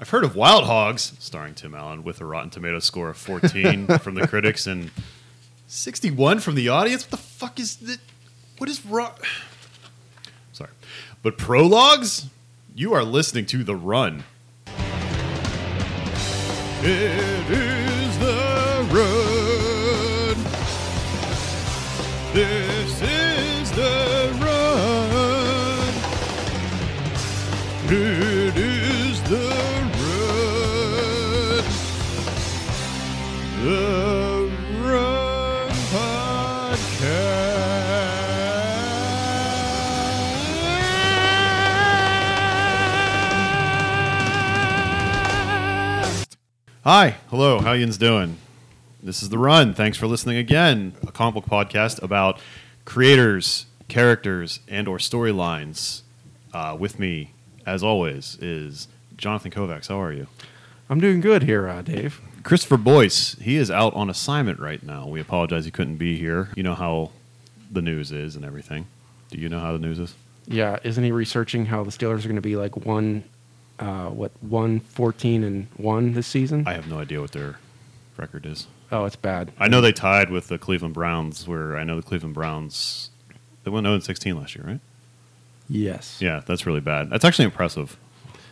I've heard of Wild Hogs, starring Tim Allen, with a Rotten Tomato score of 14 from the critics and 61 from the audience. What the fuck is that? What is wrong? Sorry. But prologues? You are listening to The Run. It is The Run. This is The Run. It Hi, hello, how yins doing? This is The Run. Thanks for listening again. A comic book podcast about creators, characters, and or storylines. Uh, with me, as always, is Jonathan Kovacs. How are you? I'm doing good here, uh, Dave. Christopher Boyce, he is out on assignment right now. We apologize he couldn't be here. You know how the news is and everything. Do you know how the news is? Yeah, isn't he researching how the Steelers are going to be like one, uh, what one fourteen and one this season? I have no idea what their record is. oh, it's bad. I know they tied with the Cleveland Browns, where I know the Cleveland Browns they went 0 16 last year, right? Yes. Yeah, that's really bad. That's actually impressive.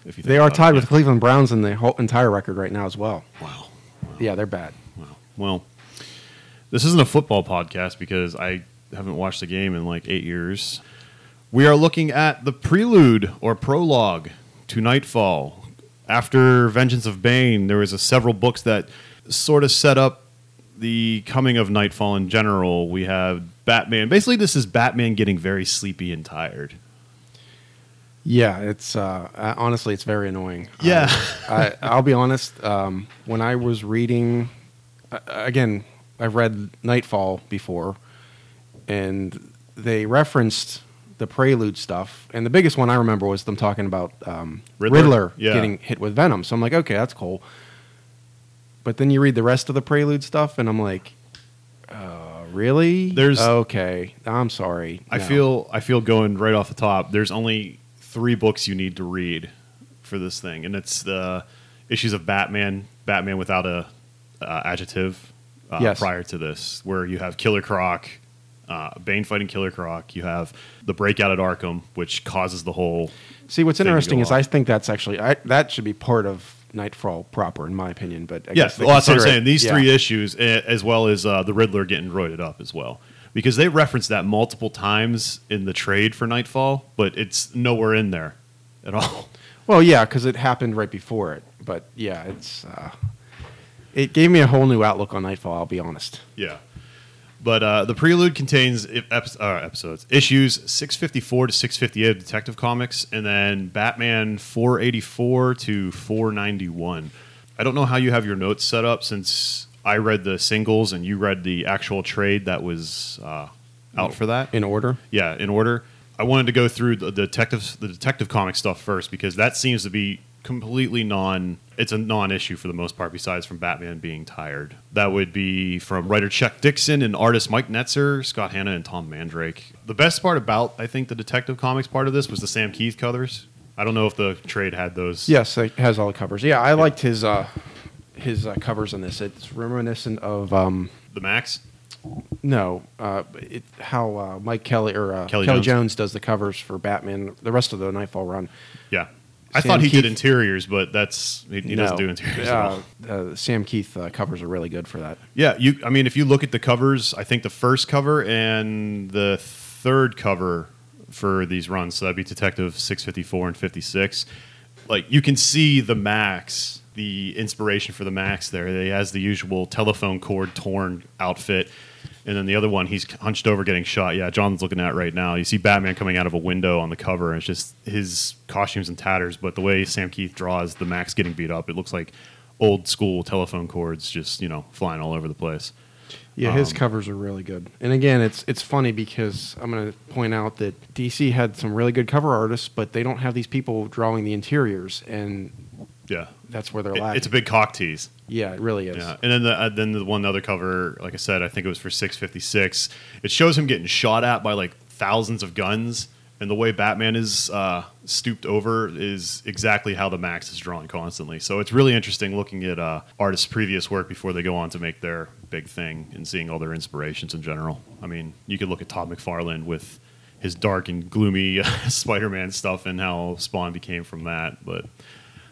If you They are about it. tied with the Cleveland Browns in the whole entire record right now as well. Wow. Yeah, they're bad. Wow. Well, this isn't a football podcast because I haven't watched the game in like eight years. We are looking at the prelude or prologue to Knightfall. After Vengeance of Bane, there was a several books that sort of set up the coming of Knightfall in general. We have Batman. Basically, this is Batman getting very sleepy and tired. Yeah, it's uh, honestly it's very annoying. Yeah. I, I, I'll be honest. Um, when I was reading, uh, again, I've read Knightfall before, and they referenced the Prelude stuff, and the biggest one I remember was them talking about um, Riddler? Riddler, Yeah. getting hit with venom. So I'm like, okay, that's cool. But then you read the rest of the Prelude stuff, and I'm like, uh, really? There's- okay. I'm sorry. I No. feel I feel going right off the top. There's only three books you need to read for this thing, and it's the issues of Batman, Batman without a uh, adjective. Uh, Yes. Prior to this, where you have Killer Croc, uh, Bane fighting Killer Croc. You have the breakout at Arkham, which causes the whole. See, what's interesting is I think that's actually I, that should be part of Knightfall proper, in my opinion. But I Yes, guess well, that's what I'm saying. These yeah. three issues, as well as uh, the Riddler getting roided up as well, because they reference that multiple times in the trade for Knightfall, but it's nowhere in there at all. Well, yeah, because it happened right before it. But yeah, it's uh, it gave me a whole new outlook on Knightfall. I'll be honest. Yeah. But uh, the prelude contains epi- uh, episodes, issues 654 to 658 of Detective Comics, and then Batman 484 to 491. I don't know how you have your notes set up since I read the singles and you read the actual trade that was uh, out for that. In order, Yeah, in order. I wanted to go through the, the detective the detective comic stuff first because that seems to be completely non. It's a non-issue for the most part. Besides from Batman being tired, that would be from writer Chuck Dixon and artist Mike Netzer, Scott Hanna, and Tom Mandrake. The best part about I think the detective comics part of this was the Sam Kieth covers. I don't know if the trade had those. yes, it has all the covers. Yeah, I liked his uh, his uh, covers on this. It's reminiscent of um, the Maxx. no, uh, it, how uh, Mike Kelly or uh, Kelly Kelly, Jones. Jones. does the covers for Batman. The rest of the Knightfall run. Yeah, I Sam thought he Kieth- did interiors, but that's he, he doesn't do interiors. Uh, uh, Sam Kieth uh, covers are really good for that. Yeah, you. I mean, if you look at the covers, I think the first cover and the third cover for these runs, so that'd be Detective six fifty four and fifty six. Like you can see the Maxx, the inspiration for the Maxx there. He has the usual telephone cord torn outfit, and then the other one he's hunched over getting shot. Yeah, John's looking at it right now. You see Batman coming out of a window on the cover, and it's just his costumes in tatters. But the way Sam Kieth draws the Maxx getting beat up, it looks like old school telephone cords just you know flying all over the place. Yeah, his Um, covers are really good. And again, it's it's funny because I'm going to point out that DC had some really good cover artists, but they don't have these people drawing the interiors, and Yeah, that's where they're It- lacking. it's a big cock tease. Yeah, it really is. Yeah, and then the uh, then the one other cover, like I said, I think it was for six fifty six. It shows him getting shot at by like thousands of guns, and the way Batman is uh, stooped over is exactly how the Maxx is drawn constantly. So it's really interesting looking at uh, artists' previous work before they go on to make their big thing and seeing all their inspirations in general. I mean, you could look at Todd McFarlane with his dark and gloomy Spider-Man stuff and how Spawn became from that, but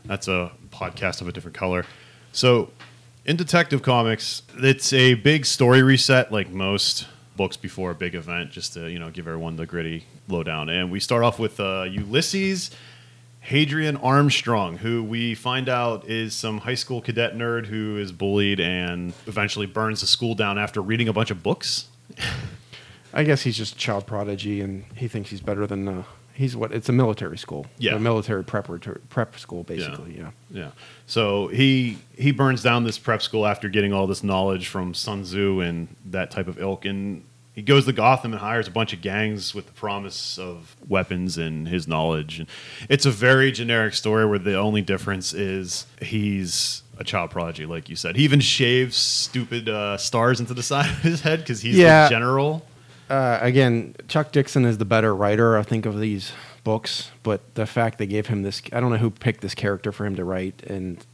that's a podcast of a different color. So in Detective Comics, it's a big story reset like most books before a big event, just to you know give everyone the gritty lowdown. And we start off with uh, Ulysses Hadrian Armstrong, who we find out is some high school cadet nerd who is bullied and eventually burns the school down after reading a bunch of books. I guess he's just a child prodigy, and he thinks he's better than. Uh, he's what? It's a military school. Yeah. a military preparatory prep school, basically. Yeah. Yeah. So he he burns down this prep school after getting all this knowledge from Sun Tzu and that type of ilk, and he goes to Gotham and hires a bunch of gangs with the promise of weapons and his knowledge. And it's a very generic story where the only difference is he's a child prodigy, like you said. He even shaves stupid uh, stars into the side of his head because he's Yeah. the general. Uh, again, Chuck Dixon is the better writer, I think, of these books. But the fact they gave him this, I don't know who picked this character for him to write, and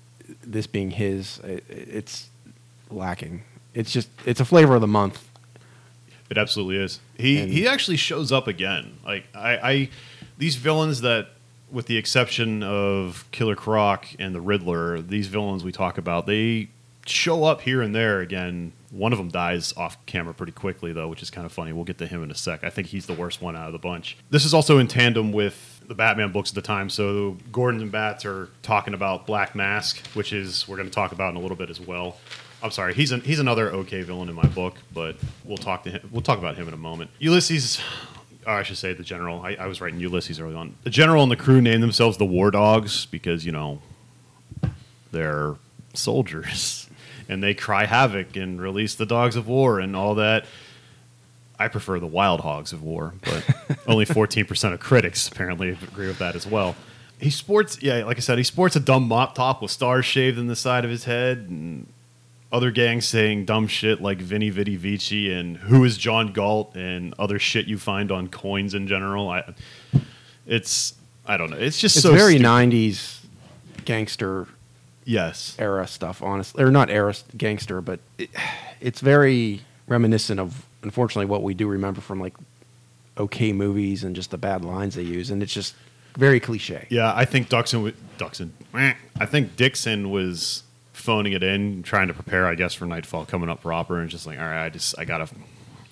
this being his, it, it's lacking. It's just, it's a flavor of the month. It absolutely is. He And- he actually shows up again. Like I, I these villains that with the exception of Killer Croc and the Riddler, these villains we talk about, they show up here and there again. One of them dies off camera pretty quickly though, which is kind of funny. We'll get to him in a sec. I think he's the worst one out of the bunch. This is also in tandem with the Batman books at the time. So Gordon and Bats are talking about Black Mask, which is we're going to talk about in a little bit as well. I'm sorry, he's an, he's another okay villain in my book, but we'll talk to him. We'll talk about him in a moment. Ulysses, or I should say the general. I, I was writing Ulysses early on. The general and the crew named themselves the War Dogs because you know they're soldiers and they cry havoc and release the dogs of war and all that. I prefer the wild hogs of war, but only 14% of critics apparently agree with that as well. He sports, yeah, like I said, he sports a dumb mop top with stars shaved in the side of his head and other gangs saying dumb shit like Vinny Vidi Vici and who is John Galt and other shit you find on coins in general. I, it's, I don't know. It's just It's so very stupid. 90s gangster Yes. era stuff, honestly. Or not era gangster, but it, it's very reminiscent of, unfortunately, what we do remember from like okay movies and just the bad lines they use. And it's just very cliche. Yeah, I think Duxon, Duxon. I think Dixon was phoning it in, trying to prepare, I guess, for Knightfall coming up proper, and just like, all right, I just, I gotta,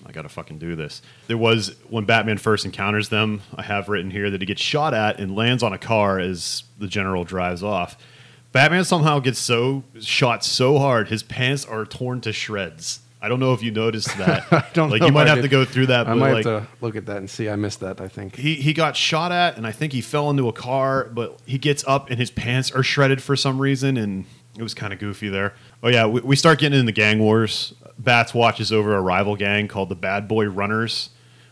I gotta fucking do this. There was when Batman first encounters them. I have written here that he gets shot at and lands on a car as the general drives off. Batman somehow gets so shot so hard, his pants are torn to shreds. I don't know if you noticed that. I don't like know you might have did. to go through that. I but might like, have to look at that and see. I missed that, I think. he he got shot at and I think he fell into a car, but he gets up and his pants are shredded for some reason and it was kind of goofy there. Oh yeah, we, we start getting into gang wars. Bats watches over a rival gang called the Bad Boy Runners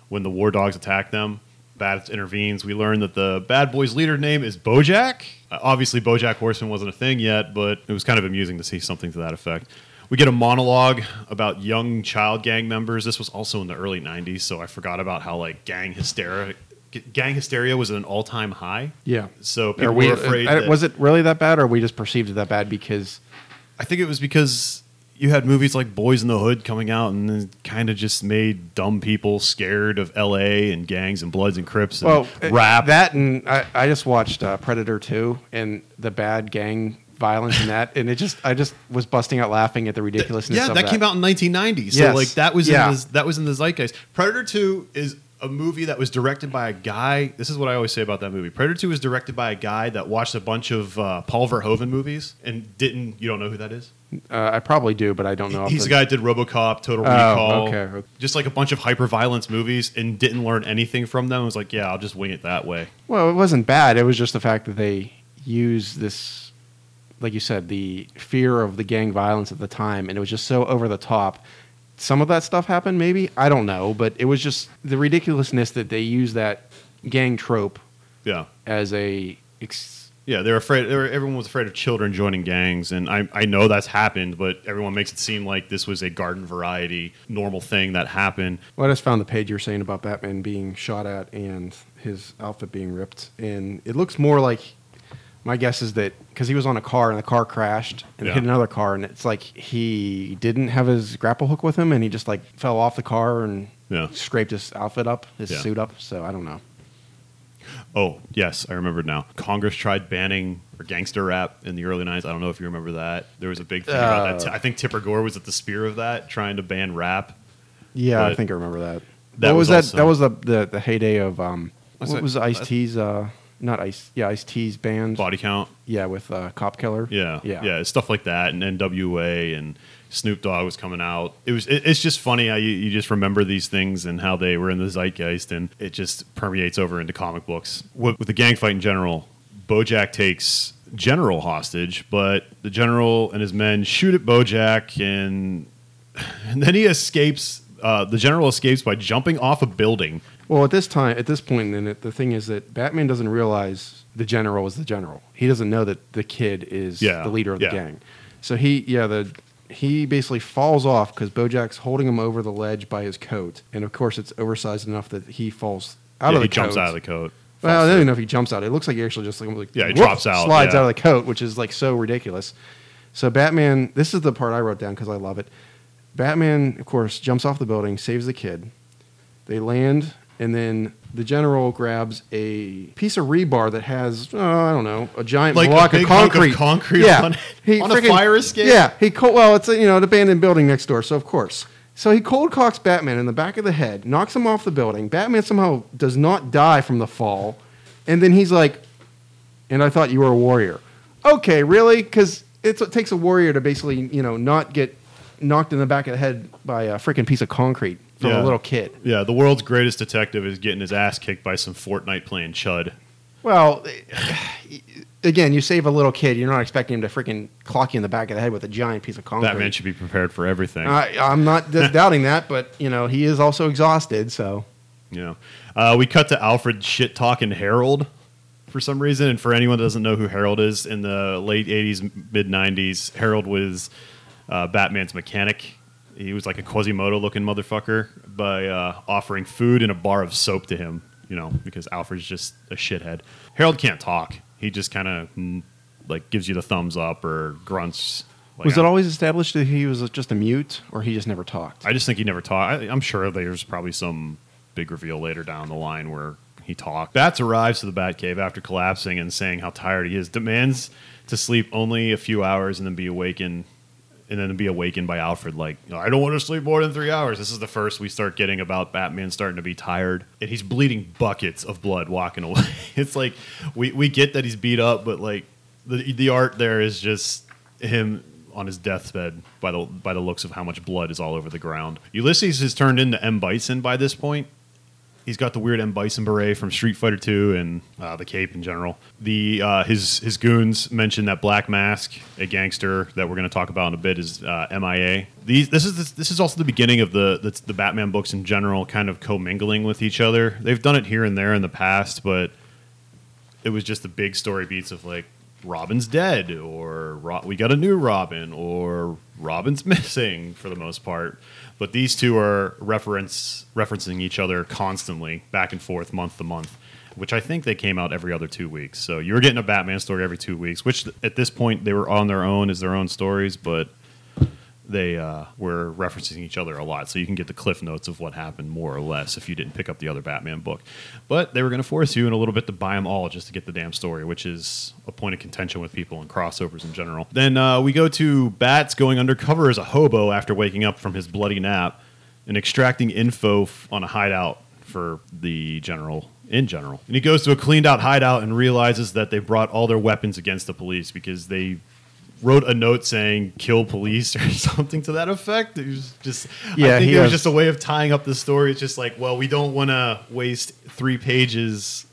when the War Dogs attack them. Bats intervenes. We learn that the Bad Boys' leader name is Bojack. Obviously, Bojack Horseman wasn't a thing yet, but it was kind of amusing to see something to that effect. We get a monologue about young child gang members. This was also in the early '90s, so I forgot about how like gang hysteria, gang hysteria was at an all-time high. Yeah. So people Are we, were afraid. uh, that- was it really that bad, or we just perceived it that bad because I think it was because you had movies like Boys in the Hood coming out and kind of just made dumb people scared of L.A. and gangs and Bloods and Crips and well, uh, rap. that and I, I just watched uh, Predator Two and the bad gang violence in that, and it just I just was busting out laughing at the ridiculousness. yeah, of that, came out in 1990. So Yes. like that was Yeah. in the, that was in the zeitgeist. Predator 2 is a movie that was directed by a guy. This is what I always say about that movie. Predator 2 was directed by a guy that watched a bunch of uh, Paul Verhoeven movies and didn't. You don't know who that is? Uh, I probably do, but I don't know. He's the- guy that did RoboCop, Total Oh, Recall, okay, okay. just like a bunch of hyper violence movies, and didn't learn anything from them. It was like, yeah, I'll just wing it that way. Well, it wasn't bad. It was just the fact that they used this, like you said, the fear of the gang violence at the time, and it was just so over the top. Some of that stuff happened, maybe I don't know, but it was just the ridiculousness that they used that gang trope Yeah. as a. Ex- Yeah, they're afraid. They were, everyone was afraid of children joining gangs, and I, I know that's happened, but everyone makes it seem like this was a garden variety normal thing that happened. well, I just found the page you were saying about Batman being shot at and his outfit being ripped, and it looks more like. My guess is that because he was on a car and the car crashed and Yeah. hit another car, and it's like he didn't have his grapple hook with him, and he just like fell off the car and Yeah. scraped his outfit up, his Yeah. suit up. So I don't know. Oh, yes, I remember now. Congress tried banning or gangster rap in the early 90s. I don't know if you remember that. There was a big thing about that. Uh. I think Tipper Gore was at the spear of that, trying to ban rap. Yeah, I think I remember that. that what was was, also- that? That was the, the the heyday of um. What's what it? was Ice That's- T's? Uh, not Ice. Yeah, Ice T's band. Body count. Yeah, with uh, Cop Killer. Yeah, yeah, yeah, stuff like that, and NWA and Snoop Dogg was coming out. It was. It, it's just funny how you, you just remember these things and how they were in the zeitgeist, and it just permeates over into comic books. With, with the gang fight in general, BoJack takes General hostage, but the General and his men shoot at BoJack, and and then he escapes. Uh, the General escapes by jumping off a building. Well, at this time, at this point, then it, the thing is that Batman doesn't realize the general is the general. He doesn't know that the kid is Yeah, the leader of the gang. So he, yeah, the he basically falls off because BoJack's holding him over the ledge by his coat, and of course, it's oversized enough that he falls out yeah, of the he jumps coat. out of the coat. Well, I don't even know if he jumps out. It looks like he actually just like, like Yeah, he whoop, drops out, slides yeah. out of the coat, which is like so ridiculous. So Batman, this is the part I wrote down because I love it. Batman, of course, jumps off the building, saves the kid. They land, and then the general grabs a piece of rebar that has, oh, I don't know, a giant Like a block big of hunk of concrete. concrete yeah, on- he on a fire escape? Yeah, he co- well, it's a, you know an abandoned building next door, so of course. So he cold cocks Batman in the back of the head, knocks him off the building. Batman somehow does not die from the fall, and then he's like, "And I thought you were a warrior." Okay, really? Because it takes a warrior to basically, you know, not get knocked in the back of the head by a freaking piece of concrete from Yeah. a little kid. Yeah, the world's greatest detective is getting his ass kicked by some Fortnite playing chud. Well, again, you save a little kid, you're not expecting him to freaking clock you in the back of the head with a giant piece of concrete. Batman should be prepared for everything. I, I'm not d- doubting that, but you know he is also exhausted. So Yeah. Uh, we cut to Alfred shit talking Harold for some reason. And for anyone that doesn't know who Harold is, in the late 80s, mid 90s, Harold was uh, Batman's mechanic. He was like a Quasimodo looking motherfucker by uh, offering food and a bar of soap to him, you know, because Alfred's just a shithead. Harold can't talk. He just kind of like gives you the thumbs up or grunts. Like, was it I- always established that he was just a mute, or he just never talked? I just think he never talked. I, I'm sure there's probably some big reveal later down the line where he talked. Bats arrives to the Batcave after collapsing and saying how tired he is. Demands to sleep only a few hours and then be awakened. And then be awakened by Alfred, like, I don't want to sleep more than three hours. This is the first we start getting about Batman starting to be tired. And he's bleeding buckets of blood walking away. it's like, we, we get that he's beat up, but like, the, the art there is just him on his deathbed by the by the looks of how much blood is all over the ground. Ulysses has turned into M Bison by this point. He's got the weird M Bison beret from Street Fighter Two and uh, the cape in general. The uh, his his goons mentioned that Black Mask, a gangster that we're going to talk about in a bit, is uh, MIA. These this is this is also the beginning of the the, the Batman books in general, kind of commingling with each other. They've done it here and there in the past, but it was just the big story beats of like Robin's dead or Ro- we got a new Robin or Robin's missing for the most part. But these two are reference referencing each other constantly, back and forth, month to month, which I think they came out every other two weeks. So you were getting a Batman story every two weeks, which at this point they were on their own as their own stories, but they uh, were referencing each other a lot, so you can get the cliff notes of what happened more or less if you didn't pick up the other Batman book. But they were going to force you in a little bit to buy them all just to get the damn story, which is a point of contention with people and crossovers in general. Then uh, we go to Bats going undercover as a hobo after waking up from his bloody nap and extracting info f- on a hideout for the general in general. And he goes to a cleaned out hideout and realizes that they brought all their weapons against the police because they wrote a note saying "kill police" or something to that effect. It was just, Yeah, I think it was has- just a way of tying up the story. It's just like, well, we don't want to waste three pages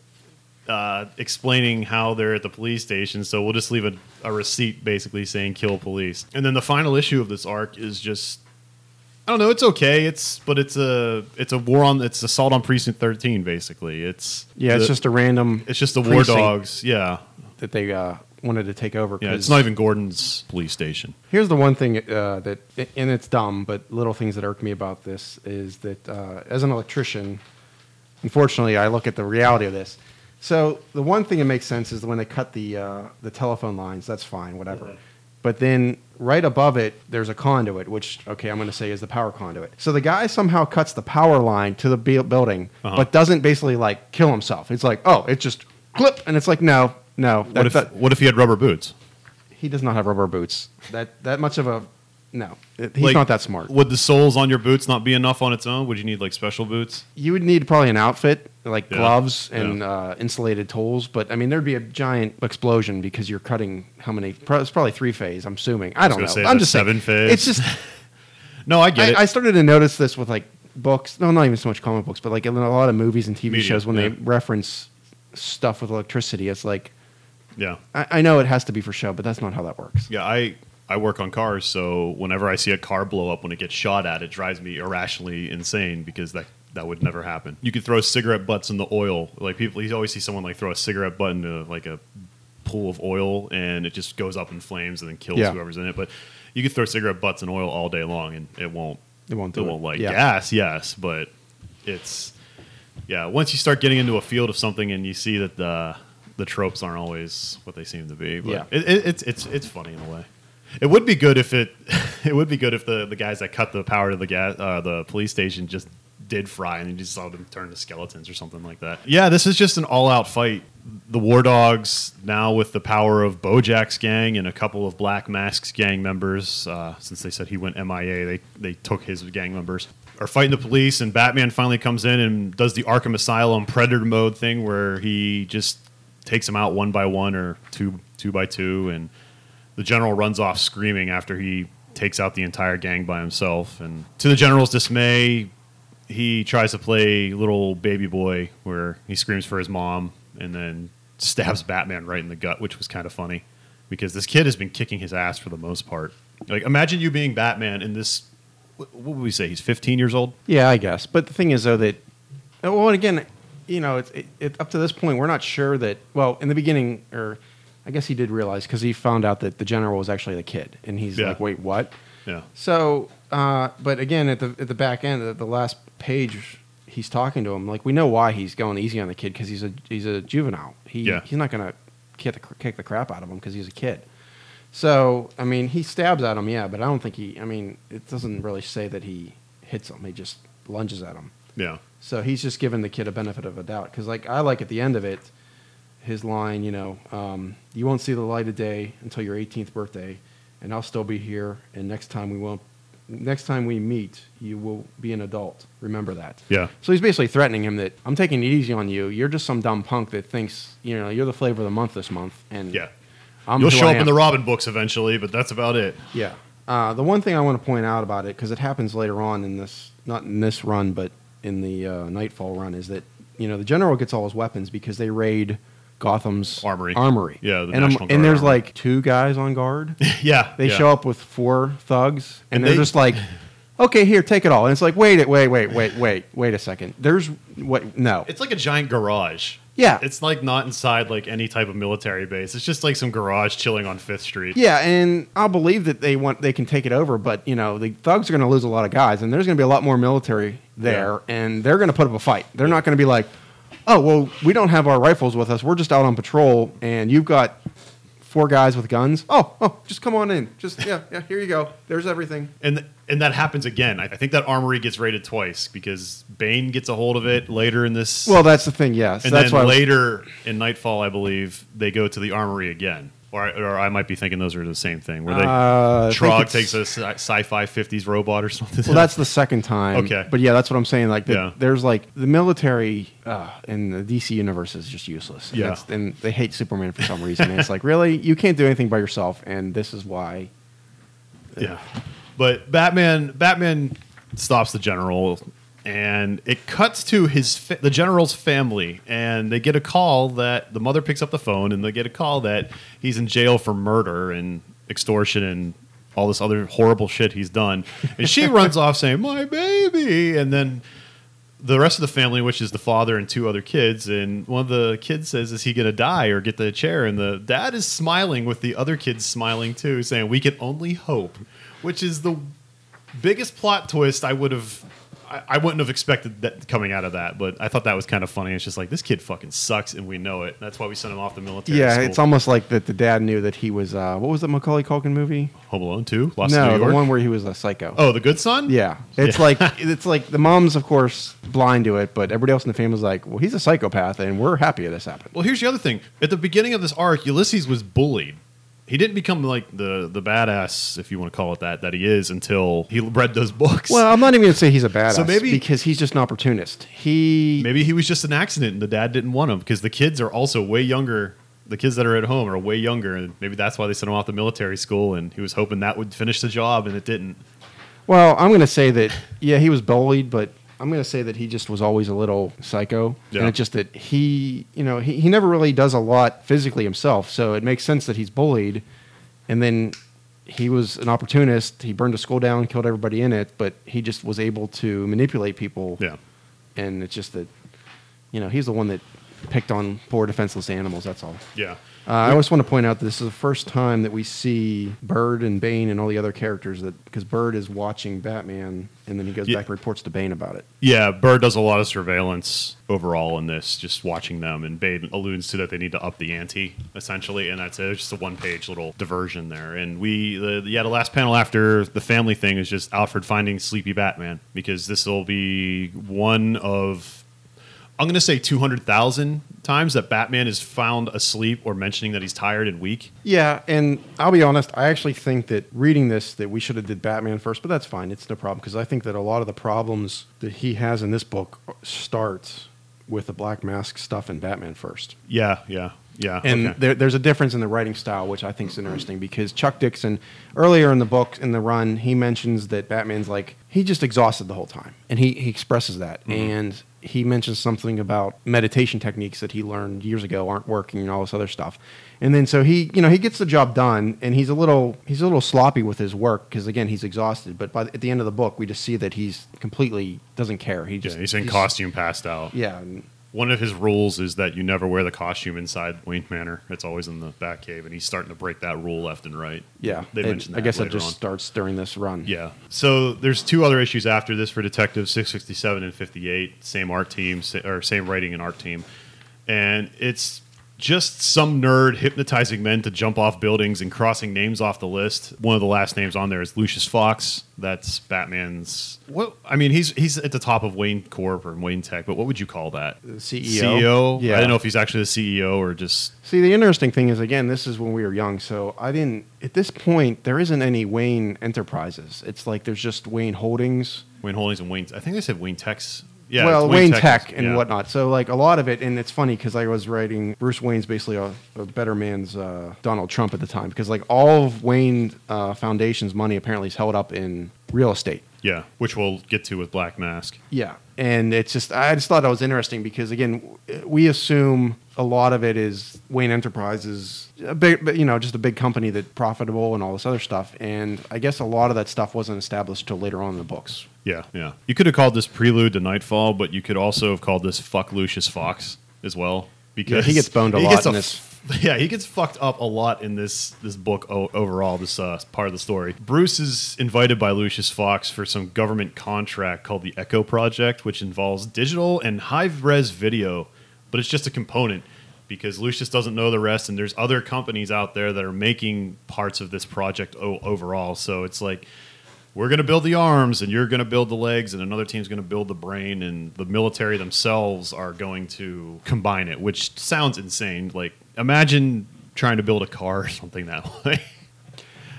uh, explaining how they're at the police station, so we'll just leave a, a receipt basically saying "kill police." And then the final issue of this arc is just. I don't know. It's okay. It's but it's a it's a war on it's assault on precinct thirteen basically. It's Yeah, it's just a random. it's just the war dogs. Yeah, that they uh, wanted to take over. yeah. 'cause- It's not even Gordon's police station. Here's the one thing uh, that, and it's dumb, but little things that irk me about this is that uh, as an electrician, unfortunately, I look at the reality of this. So the one thing that makes sense is when they cut the uh, the telephone lines. That's fine, whatever. Mhm. But then right above it, there's a conduit, which okay, I'm going to say is the power conduit. So the guy somehow cuts the power line to the building, Uh-huh. but doesn't basically like kill himself. It's like, oh, it just clip, and it's like, no, no. What if that- what if he had rubber boots? he does not have rubber boots. That that much of a no. It- He's Like, not that smart. Would the soles on your boots not be enough on its own? Would you need like special boots? You would need probably an outfit like Yeah, gloves and yeah. uh, insulated tools, but I mean there'd be a giant explosion because you're cutting how many? pro- It's probably three phase. I'm assuming. I don't gonna know. say I'm just saying. seven phase. It's just No, I get I, it. I started to notice this with like books. No, not even so much comic books, but like in a lot of movies and TV Media, shows when yeah. they reference stuff with electricity. It's like yeah. I, I know it has to be for show, but that's not how that works. Yeah, I I work on cars, so whenever I see a car blow up when it gets shot at, it drives me irrationally insane because that that would never happen. You could throw cigarette butts in the oil. Like people, you always see someone like throw a cigarette butt into like a pool of oil, and it just goes up in flames and then kills Yeah. whoever's in it. But you could throw cigarette butts in oil all day long, and it won't. It won't It won't it. like Yeah. gas, yes, but it's yeah. Once you start getting into a field of something and you see that the the tropes aren't always what they seem to be, but Yeah. it, it, it's it's it's funny in a way. It would be good if it it would be good if the, the guys that cut the power to the gas uh, the police station just did fry and you just saw them turn to skeletons or something like that. Yeah, this is just an all out fight. The War Dogs now with the power of Bojack's gang and a couple of Black Mask's gang members. Uh, since they said he went MIA, they they took his gang members. Are fighting the police, and Batman finally comes in and does the Arkham Asylum Predator mode thing, where he just takes them out one by one or two two by two, and the general runs off screaming after he takes out the entire gang by himself. And to the general's dismay, he tries to play little baby boy, where he screams for his mom and then stabs Batman right in the gut, which was kind of funny because this kid has been kicking his ass for the most part. Like, imagine you being Batman in this. What would we say? He's 15 years old. Yeah, I guess. But the thing is, though, that oh, well, again, you know, it's it, it, up to this point, we're not sure that. Well, in the beginning, or I guess he did realize because he found out that the general was actually the kid, and he's Yeah. like, "Wait, what?" Yeah. So, uh, but again, at the at the back end, at the last page, he's talking to him. Like we know why he's going easy on the kid because he's a he's a juvenile. He Yeah. he's not gonna kick the, kick the crap out of him because he's a kid. So I mean, he stabs at him, yeah, but I don't think he. I mean, it doesn't really say that he hits him. He just lunges at him. Yeah. So he's just giving the kid a benefit of a doubt. Because, like, I like at the end of it, his line, you know, um, you won't see the light of day until your 18th birthday, and I'll still be here. And next time we won't, next time we meet, you will be an adult. Remember that. Yeah. So he's basically threatening him that I'm taking it easy on you. You're just some dumb punk that thinks, you know, you're the flavor of the month this month, and Yeah. I'm You'll show up in the Robin books eventually, but that's about it. Yeah. Uh, the one thing I want to point out about it, because it happens later on in this, not in this run, but in the uh, Knightfall run, is that you know the general gets all his weapons because they raid Gotham's Armory. Armory. Yeah, the and, National Guard and there's armory. like two guys on guard. yeah. They yeah. show up with four thugs, and, And they're they- just like, "Okay, here, take it all." And it's like, "Wait, wait, wait, wait, wait, wait a second. There's what? No. It's like a giant garage. Yeah. It's like not inside like any type of military base. It's just like some garage chilling on Fifth Street. Yeah, and I'll believe that they want they can take it over, but you know the thugs are going to lose a lot of guys, and there's going to be a lot more military there, and they're going to put up a fight. They're not going to be like, oh well, we don't have our rifles with us. We're just out on patrol, and you've got four guys with guns. Oh, oh, just come on in. Just yeah, yeah. Here you go. There's everything. And and that happens again. I I think that armory gets raided twice because Bane gets a hold of it later in this. Well, that's the thing. Yes, and that's then why. later in Knightfall, I believe they go to the armory again. Or I, or I might be thinking those are the same thing. Where they Uh, Trog takes a sci- sci-fi '50s robot or something. Well, that's the second time. Okay. But yeah, that's what I'm saying. Like, the, Yeah. there's like the military uh, in the DC universe is just useless. And Yeah. And they hate Superman for some reason. and it's like, really? You can't do anything by yourself. And this is why. Yeah, but Batman Batman stops the general, and it cuts to his fa- the general's family, and they get a call that the mother picks up the phone, and they get a call that he's in jail for murder and extortion and all this other horrible shit he's done, and she runs off saying my baby, and then. The rest of the family, which is the father and two other kids, and one of the kids says, "Is he going to die or get the chair?" And the dad is smiling with the other kids smiling too, saying, "We can only hope," which is the biggest plot twist I would have I, I wouldn't have expected that coming out of that, but I thought that was kind of funny. It's just like this kid fucking sucks, and we know it. That's why we sent him off the military. Yeah, school. it's almost like that the dad knew that he was. Uh, what was the Macaulay Culkin movie? Home Alone two. Lost no, New the one where he was a psycho. oh, the good son. Yeah, it's Yeah. like it's like the mom's, of course, blind to it, but everybody else in the family's like, "Well, he's a psychopath, and we're happy this happened." Well, here's the other thing. At the beginning of this arc, Ulysses was bullied. He didn't become like the the badass, if you want to call it that, that he is until he read those books. Well, I'm not even gonna say he's a badass. So maybe- because he's just an opportunist. He maybe he was just an accident, and the dad didn't want him because the kids are also way younger. The kids that are at home are way younger, and maybe that's why they sent him off to military school. And he was hoping that would finish the job, and it didn't. Well, I'm going to say that yeah, he was bullied, but I'm going to say that he just was always a little psycho, Yeah. and it's just that he, you know, he, he never really does a lot physically himself. So it makes sense that he's bullied, and then he was an opportunist. He burned a school down, killed everybody in it, but he just was able to manipulate people. Yeah. and it's just that, you know, he's the one that picked on poor defenseless animals. That's all. Yeah. Uh, I always want to point out that this is the first time that we see Bird and Bane and all the other characters that because Bird is watching Batman and then he goes Yeah. back and reports to Bane about it. Yeah, Bird does a lot of surveillance overall in this, just watching them, and Bane alludes to that they need to up the ante essentially, and that's it. It's just a one-page little diversion there. And we, the, yeah, the last panel after the family thing is just Alfred finding Sleepy Batman because this will be one of, I'm going to say two hundred thousand times that Batman is found asleep or mentioning that he's tired and weak. Yeah, and I'll be honest, I actually think that reading this that we should have did Batman first, but that's fine. It's no problem because I think that a lot of the problems that he has in this book starts with the Black Mask stuff in Batman first. Yeah, yeah, yeah. And okay. there, there's a difference in the writing style, which I think is interesting because Chuck Dixon, earlier in the book, in the run, he mentions that Batman's like, he just exhausted the whole time. And he, he expresses that. Mm-hmm. And he mentions something about meditation techniques that he learned years ago aren't working and all this other stuff. And then so he, you know, he gets the job done and he's a little, he's a little sloppy with his work because again, he's exhausted. But by the, at the end of the book, we just see that he's completely doesn't care. He yeah, just, he's in costume passed out. Yeah. and- One of his rules is that you never wear the costume inside Wayne Manor. It's always in the Batcave, and he's starting to break that rule left and right. Yeah. they mentioned I guess that later just on. starts during this run. Yeah. So there's two other issues after this for Detective 667 and 58, same art team or same writing and art team, and it's just some nerd hypnotizing men to jump off buildings and crossing names off the list. One of the last names on there is Lucius Fox. That's Batman's. What I mean, he's he's at the top of Wayne Corp or Wayne Tech, but what would you call that? The CEO? CEO. Yeah. I don't know if he's actually the CEO or just See, the interesting thing is, again, this is when we were young, so I didn't. At this point, there isn't any Wayne Enterprises. It's like there's just Wayne Holdings. Wayne Holdings and Wayne. I think they said Wayne Tech's. Yeah. well, it's Wayne, Tech, Tech and yeah. whatnot. So, like a lot of it, and it's funny because I was writing Bruce Wayne's basically a, a better man's uh, Donald Trump at the time because like all of Wayne uh, Foundation's money apparently is held up in real estate. Yeah, which we'll get to with Black Mask. Yeah, and it's just I just thought that was interesting because again, we assume a lot of it is Wayne Enterprises, a big, you know, just a big company that profitable and all this other stuff. And I guess a lot of that stuff wasn't established till later on in the books. Yeah, yeah. You could have called this Prelude to Knightfall, but you could also have called this Fuck Lucius Fox as well. Because he gets boned a he lot gets in a Yeah, he gets fucked up a lot in this this book o- overall. This uh, part of the story. Bruce is invited by Lucius Fox for some government contract called the Echo Project, which involves digital and high res video, but it's just a component because Lucius doesn't know the rest, and there's other companies out there that are making parts of this project o- overall. So it's like we're going to build the arms and you're going to build the legs and another team's going to build the brain and the military themselves are going to combine it which sounds insane like imagine trying to build a car or something that way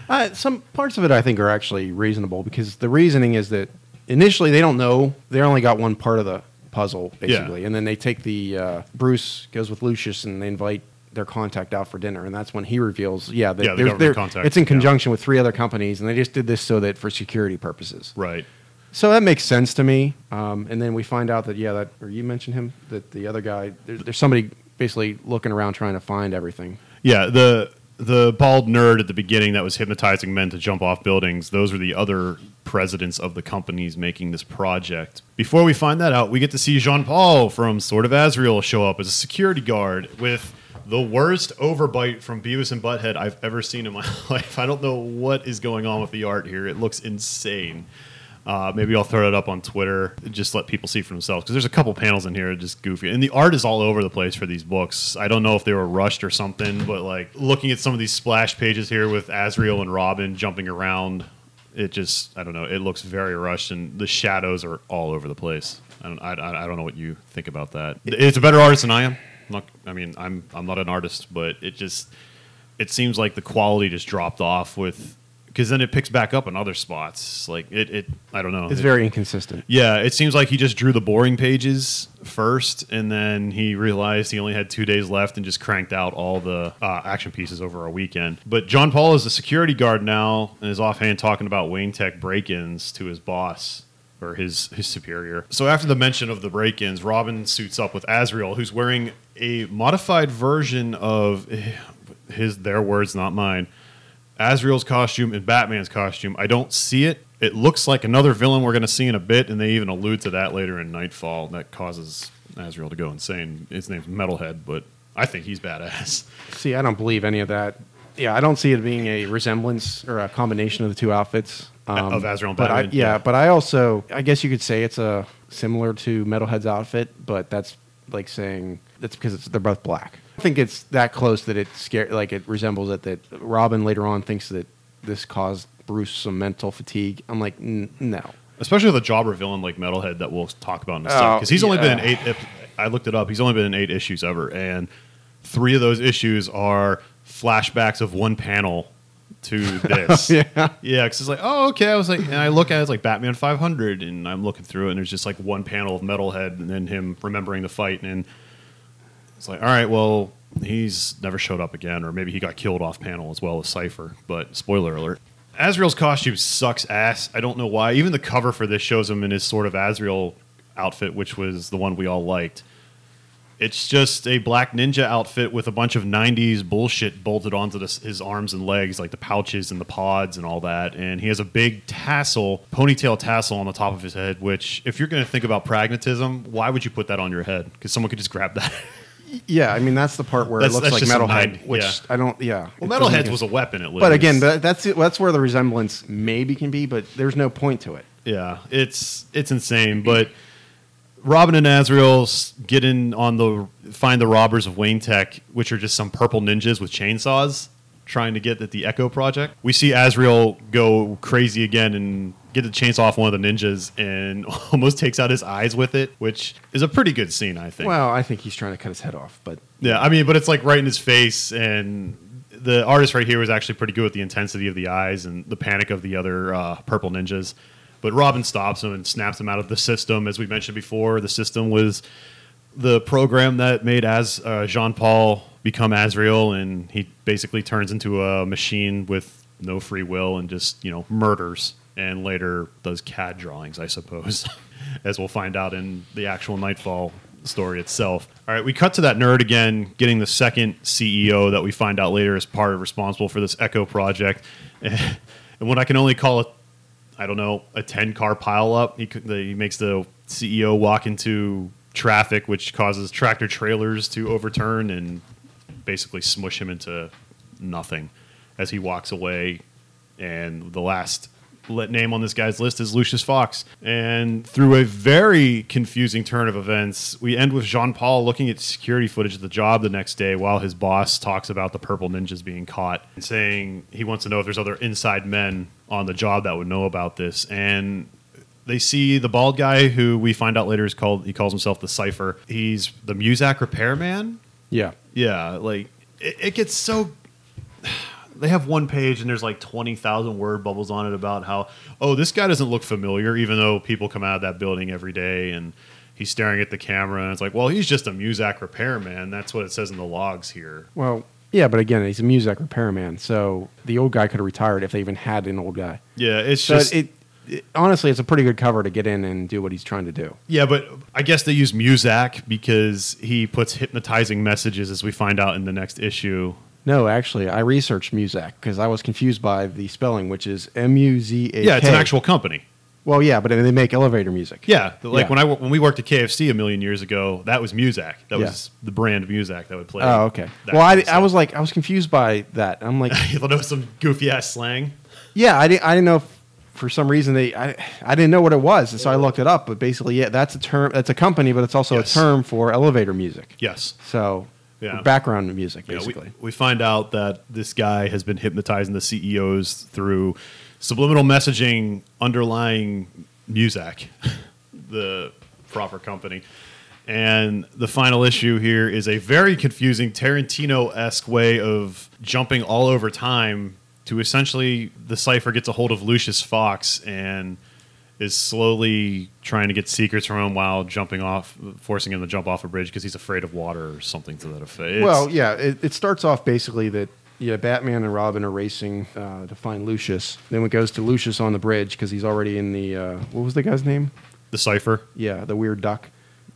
Uh, some parts of it I think are actually reasonable because the reasoning is that initially they don't know they only got one part of the puzzle basically, and then they take the uh, Bruce goes with Lucius and they invite their contact out for dinner, and that's when he reveals, yeah, that Yeah, the government contact, it's in yeah. conjunction with three other companies, and they just did this so that for security purposes. right So that makes sense to me. Um, and then we find out that yeah, that or you mentioned him that the other guy there, there's somebody basically looking around trying to find everything. yeah the the bald nerd at the beginning that was hypnotizing men to jump off buildings those were the other presidents of the companies making this project. Before we find that out we get to see jean paul from sword of azrael show up as a security guard with the worst overbite from beavis and butthead i've ever seen in my life. I don't know what is going on with the art here. It looks insane Uh, maybe I'll throw it up on Twitter, just let people see for themselves. Because there's a couple panels in here just goofy, and the art is all over the place for these books. I don't know if they were rushed or something, but like looking at some of these splash pages here with Azrael and Robin jumping around, it just I don't know. It looks very rushed, and the shadows are all over the place. I don't I, I don't know what you think about that. It's a better artist than I am. Not, I mean, I'm I'm not an artist, but it just it seems like the quality just dropped off with because then it picks back up in other spots. Like it, it I don't know. It's It- very inconsistent. yeah, it seems like he just drew the boring pages first, and then he realized he only had two days left and just cranked out all the uh, action pieces over a weekend. But John Paul is a security guard now and is offhand talking about Wayne Tech break ins to his boss or his, his superior. So after the mention of the break ins, Robin suits up with Azrael, who's wearing a modified version of his, their words, not mine. Azrael's costume and Batman's costume. I don't see it. It looks like another villain we're going to see in a bit, and they even allude to that later in Knightfall. That causes Azrael to go insane. His name's Metalhead, but I think he's badass. See, I don't believe any of that. Yeah, I don't see it being a resemblance or a combination of the two outfits um, Of Azrael and but I, Batman, yeah, yeah. but I also, I guess you could say it's a similar to Metalhead's outfit, but that's like saying that's because it's, they're both black. I think it's that close that it scare like it resembles it. That Robin later on thinks that this caused Bruce some mental fatigue. I'm like, N- no. Especially with a jobber villain like Metalhead that we'll talk about in a Oh, second. Because he's only been in eight. If, I looked it up. He's only been in eight issues ever, and three of those issues are flashbacks of one panel to this. Yeah. Yeah, because it's like, oh, okay. I was like, and I look at it, it's like Batman 500, and I'm looking through it, and there's just like one panel of Metalhead, and then him remembering the fight, and it's like, all right, well, he's never showed up again, or maybe he got killed off panel as well as Cypher. But spoiler alert. Azrael's costume sucks ass. I don't know why. Even the cover for this shows him in his sort of Azrael outfit, which was the one we all liked. It's just a black ninja outfit with a bunch of 90s bullshit bolted onto his arms and legs, like the pouches and the pods and all that. And he has a big tassel, ponytail tassel on the top of his head, which, if you're going to think about pragmatism, why would you put that on your head? Because someone could just grab that. Yeah, I mean that's the part where That's- it looks like Metalhead, which yeah. I don't. Yeah, well, Metalhead was a weapon, at least. But again, that's that's where the resemblance maybe can be, but there's no point to it. Yeah, it's it's insane. But Robin and Azrael get in on the find the robbers of Wayne Tech, which are just some purple ninjas with chainsaws trying to get at the Echo Project. We see Azrael go crazy again and get the chainsaw off one of the ninjas and almost takes out his eyes with it, which is a pretty good scene, I think. Well, I think he's trying to cut his head off, but Yeah, I mean, but it's like right in his face, and the artist right here was actually pretty good with the intensity of the eyes and the panic of the other uh, purple ninjas. But Robin stops him and snaps him out of the system. As we mentioned before, the system was the program that made as uh, Jean Paul become Azrael, and he basically turns into a machine with no free will and just you know murders, and later does CAD drawings, I suppose, as we'll find out in the actual Knightfall story itself. All right, we cut to that nerd again, getting the second CEO that we find out later is part of responsible for this Echo project, and what I can only call a I don't know, a 10 car pile up. He, he makes the CEO walk into traffic, which causes tractor trailers to overturn and basically smush him into nothing as he walks away. And the last name on this guy's list is Lucius Fox. And through a very confusing turn of events, we end with Jean Paul looking at security footage of the job the next day while his boss talks about the purple ninjas being caught and saying he wants to know if there's other inside men on the job that would know about this. And they see the bald guy who we find out later is called he calls himself the Cypher. He's the Muzak repairman. yeah, Yeah, like it, it gets so. They have one page and there's like twenty thousand word bubbles on it about how oh this guy doesn't look familiar even though people come out of that building every day and he's staring at the camera and it's like well he's just a Muzak repairman that's what it says in the logs here well, yeah, but again, he's a Muzak repairman, so the old guy could have retired if they even had an old guy. yeah it's So just it, it honestly, it's a pretty good cover to get in and do what he's trying to do. yeah but I guess they use Muzak because he puts hypnotizing messages as we find out in the next issue No, actually, I researched Muzak because I was confused by the spelling, which is M U Z A. yeah it's an actual company Well, yeah, but they make elevator music. Yeah, like Yeah. when I when we worked at KFC a million years ago, that was Muzak. That Yeah. was the brand of Muzak that would play. Oh, okay. Well, I, I was like, I was confused by that. I'm like, you thought it was some goofy ass slang. yeah, I didn't, I didn't know if for some reason they I, I didn't know what it was, and so I looked it up. But basically, yeah, that's a term. That's a company, but it's also Yes. a term for elevator music. Yes. So Yeah. background music, Yeah, we, basically. we find out that this guy has been hypnotizing the CEOs through subliminal messaging underlying Muzak, the proper company. And the final issue here is a very confusing Tarantino esque way of jumping all over time to essentially the cypher gets a hold of Lucius Fox and is slowly trying to get secrets from him while jumping off, forcing him to jump off a bridge because he's afraid of water or something to that effect. It's- well, yeah, it, it starts off basically that yeah, Batman and Robin are racing uh, to find Lucius. Then it goes to Lucius on the bridge because he's already in the uh, what was the guy's name? the cypher. Yeah, the weird duck.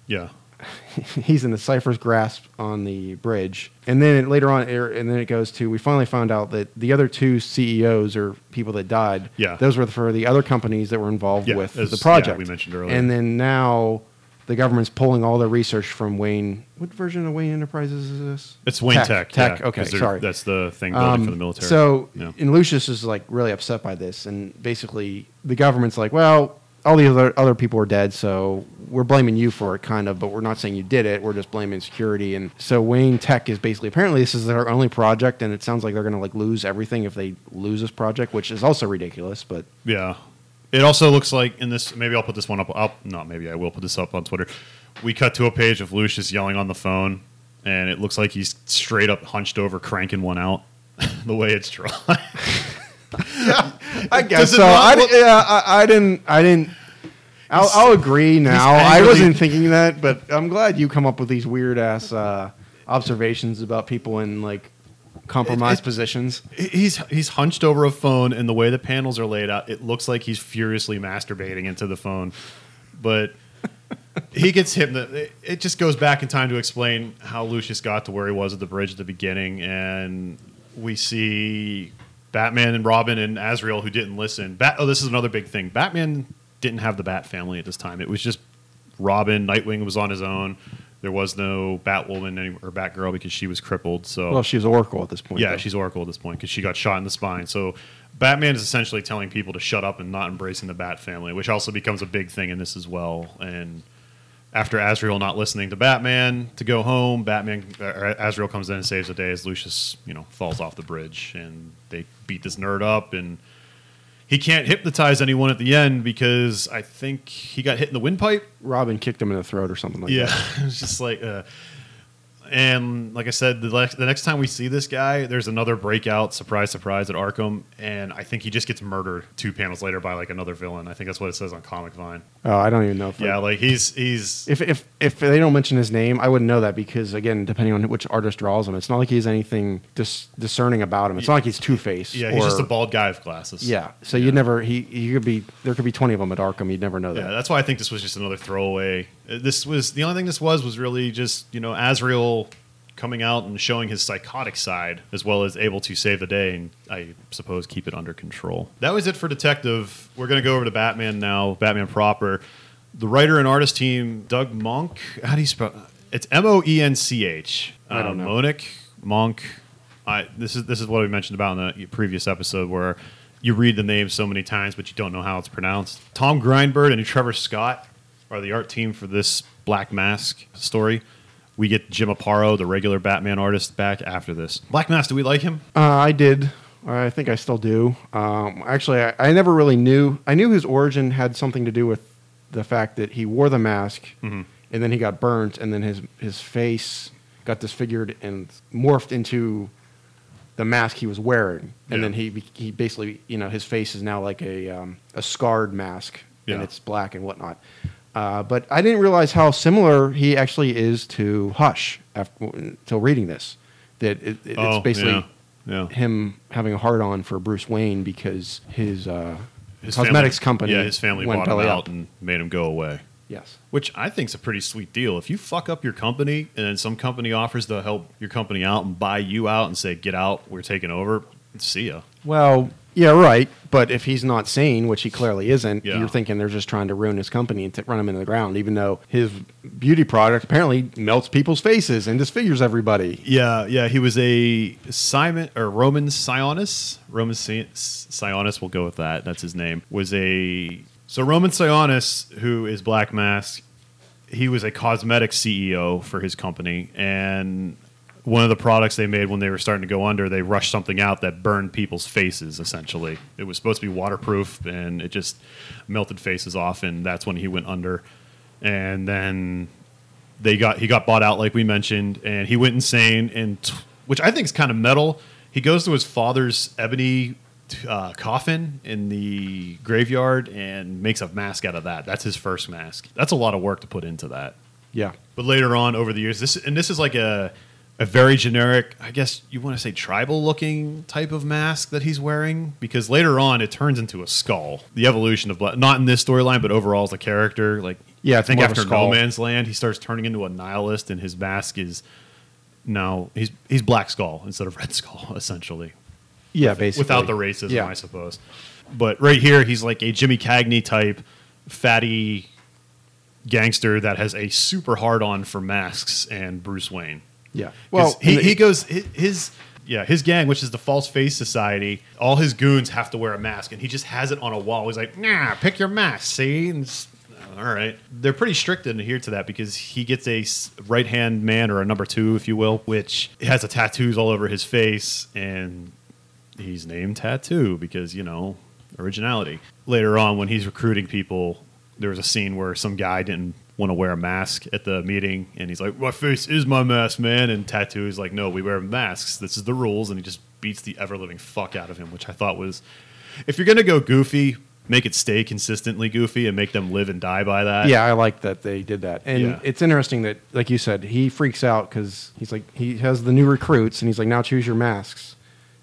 Yeah. he's in the cypher's grasp on the bridge, and then it, later on, and then it goes to we finally found out that the other two CEOs or people that died. Yeah. those were for the other companies that were involved Yeah, with as- the project. yeah, we mentioned earlier. And then now the government's pulling all their research from Wayne. What version of Wayne Enterprises is this? It's Wayne Tech. Tech. yeah, okay, sorry. That's the thing building Um, for the military. So, Yeah. and Lucius is like really upset by this, and basically the government's like, well, all the other other people are dead, so we're blaming you for it, kind of, but we're not saying you did it. We're just blaming security. And so Wayne Tech is basically apparently this is their only project, and it sounds like they're going to like lose everything if they lose this project, which is also ridiculous. But yeah. It also looks like in this. Maybe I'll put this one up. I'll, not maybe I will put this up on Twitter. We cut to a page of Lucius yelling on the phone, and it looks like he's straight up hunched over, cranking one out. the way it's drawn. I guess so. I, look- yeah, I, I didn't. I didn't. I'll, I'll agree now. I angrily- wasn't thinking that, but I'm glad you come up with these weird ass uh, observations about people in like compromised It- it- positions. he's he's hunched over a phone, and the way the panels are laid out, it looks like he's furiously masturbating into the phone. But he gets hit. It, it just goes back in time to explain how Lucius got to where he was at the bridge at the beginning, and we see Batman and Robin and Azrael who didn't listen. Bat, oh, this is another big thing. Batman didn't have the Bat family at this time. It was just Robin. Nightwing was on his own. There was no Batwoman any, or Batgirl because she was crippled. So Well, she's Oracle at this point. yeah, though. she's Oracle at this point because she got shot in the spine. So Batman is essentially telling people to shut up and not embracing the Bat family, which also becomes a big thing in this as well. And after Azrael not listening to Batman to go home, Batman or Azrael comes in and saves the day as Lucius, you know, falls off the bridge and they beat this nerd up and he can't hypnotize anyone at the end because I think he got hit in the windpipe Robin kicked him in the throat or something like that. yeah, that. it's just like, uh, and like I said, the, lex- the next time we see this guy, there's another breakout, surprise, surprise, at Arkham, and I think he just gets murdered two panels later by like another villain. I think that's what it says on Comic Vine. Oh, I don't even know. If Yeah, like he's he's If, if if they don't mention his name, I wouldn't know that because again, depending on which artist draws him, it's not like he's anything dis- discerning about him. It's not like he's Two Face. yeah he's just a bald guy with glasses. Yeah, so you'd never he he could be there could be twenty of them at Arkham. You'd never know that. Yeah, that's why I think this was just another throwaway. Uh, This was the only thing this was was really just you know Azrael coming out and showing his psychotic side as well as able to save the day and I suppose keep it under control. That was it for Detective. We're going to go over to Batman now, Batman proper. The writer and artist team, Doug Monk. How do you spell? It's M O E N C H. I don't know. Monick Monk. I this is this is what we mentioned about in the previous episode where you read the name so many times but you don't know how it's pronounced. Tom Grindberg and Trevor Scott are the art team for this Black Mask story. We get Jim Aparo, the regular Batman artist, back after this. Black Mask, do we like him? Uh, I did. I think I still do. Um, actually, I, I never really knew. I knew his origin had something to do with the fact that he wore the mask, Mm-hmm. and then he got burnt, and then his his face got disfigured and morphed into the mask he was wearing, and Yeah. then he he basically you know his face is now like a um, a scarred mask, and it's black and whatnot. Uh, but I didn't realize how similar he actually is to Hush after, until reading this. That it, it- Oh, it's basically yeah. Yeah. him having a hard on for Bruce Wayne because his, uh, His cosmetics family- company Yeah, his family bought him out up. and made him go away. Yes. Which I think is a pretty sweet deal. If you fuck up your company and then some company offers to help your company out and buy you out and say, get out, we're taking over, see ya. Well, Yeah, right. But if he's not sane, which he clearly isn't, Yeah. you're thinking they're just trying to ruin his company and t- run him into the ground. Even though his beauty product apparently melts people's faces and disfigures everybody. Yeah, yeah, he was a Simon or Roman Sionis. Roman Si- Sionis, we'll go with that. That's his name. Was a so Roman Sionis, who is Black Mask. He was a cosmetic CEO for his company, and one of the products they made when they were starting to go under, they rushed something out that burned people's faces. Essentially, it was supposed to be waterproof, and it just melted faces off, and that's when he went under. And then they got he got bought out like we mentioned and he went insane and t- which i think is kind of metal he goes to his father's ebony uh, coffin in the graveyard and makes a mask out of that that's his first mask that's a lot of work to put into that Yeah. but later on over the years this and this is like a a very generic i guess you want to say tribal looking type of mask that he's wearing because later on it turns into a skull the evolution of Black, not in this storyline but overall as a character like Yeah, i think more of a after no man's land he starts turning into a nihilist and his mask is now he's he's black skull instead of red skull essentially Yeah, basically. without the racism, Yeah. I suppose. But right here, he's like a Jimmy Cagney type, fatty gangster that has a super hard on for masks and Bruce Wayne. Yeah. Well, he, the- he goes his, yeah his gang, which is the False Face Society. All his goons have to wear a mask, and he just has it on a wall. He's like, nah, pick your mask. See, and it's- all right. They're pretty strict and adhere to that because he gets a right hand man or a number two, if you will, which has a tattoos all over his face, and he's named Tattoo because you know originality. Later on, when he's recruiting people, there was a scene where some guy didn't want to wear a mask at the meeting, and he's like, "My face is my mask, man." And Tattoo is like, "No, we wear masks. This is the rules," and he just beats the ever living fuck out of him, which I thought was, if you're gonna go goofy, make it stay consistently goofy and make them live and die by that. yeah, I like that they did that, and Yeah. it's interesting that, like you said, he freaks out because he's like he has the new recruits, and he's like, now choose your masks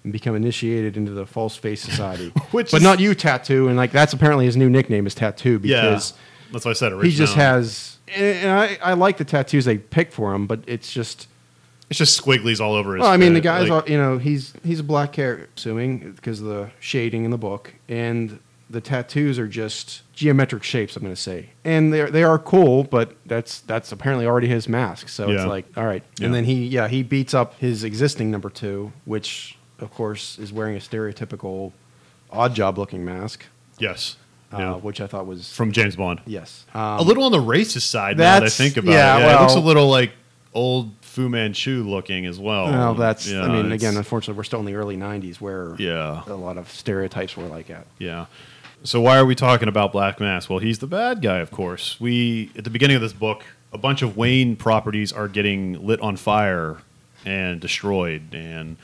and become initiated into the false face society. Which but is- not you, tattoo, and like that's apparently his new nickname is tattoo yeah. That's what I said. It. He just has. And I, I like the tattoos they pick for him, but it's just. It's just squigglies all over his. Well, I mean, the guy's, like- all, you know, he's he's a black character, assuming because of the shading in the book, and the tattoos are just geometric shapes. I'm going to say, and they they are cool, but that's that's apparently already his mask. So it's like, all right, Yeah. and then he yeah he beats up his existing number two, which of course is wearing a stereotypical Oddjob looking mask, yes, yeah. Uh, which I thought was from James Bond. yes a um, little on the racist side now that I think about yeah, it. Yeah, it looks a little like old Fu Manchu looking as well. Well, that's. Yeah, I mean, again, unfortunately, we're still in the early '90s where Yeah. a lot of stereotypes were like that. Yeah. So why are we talking about Black Mask? Well, he's the bad guy, of course. We at the beginning of this book, a bunch of Wayne properties are getting lit on fire and destroyed, and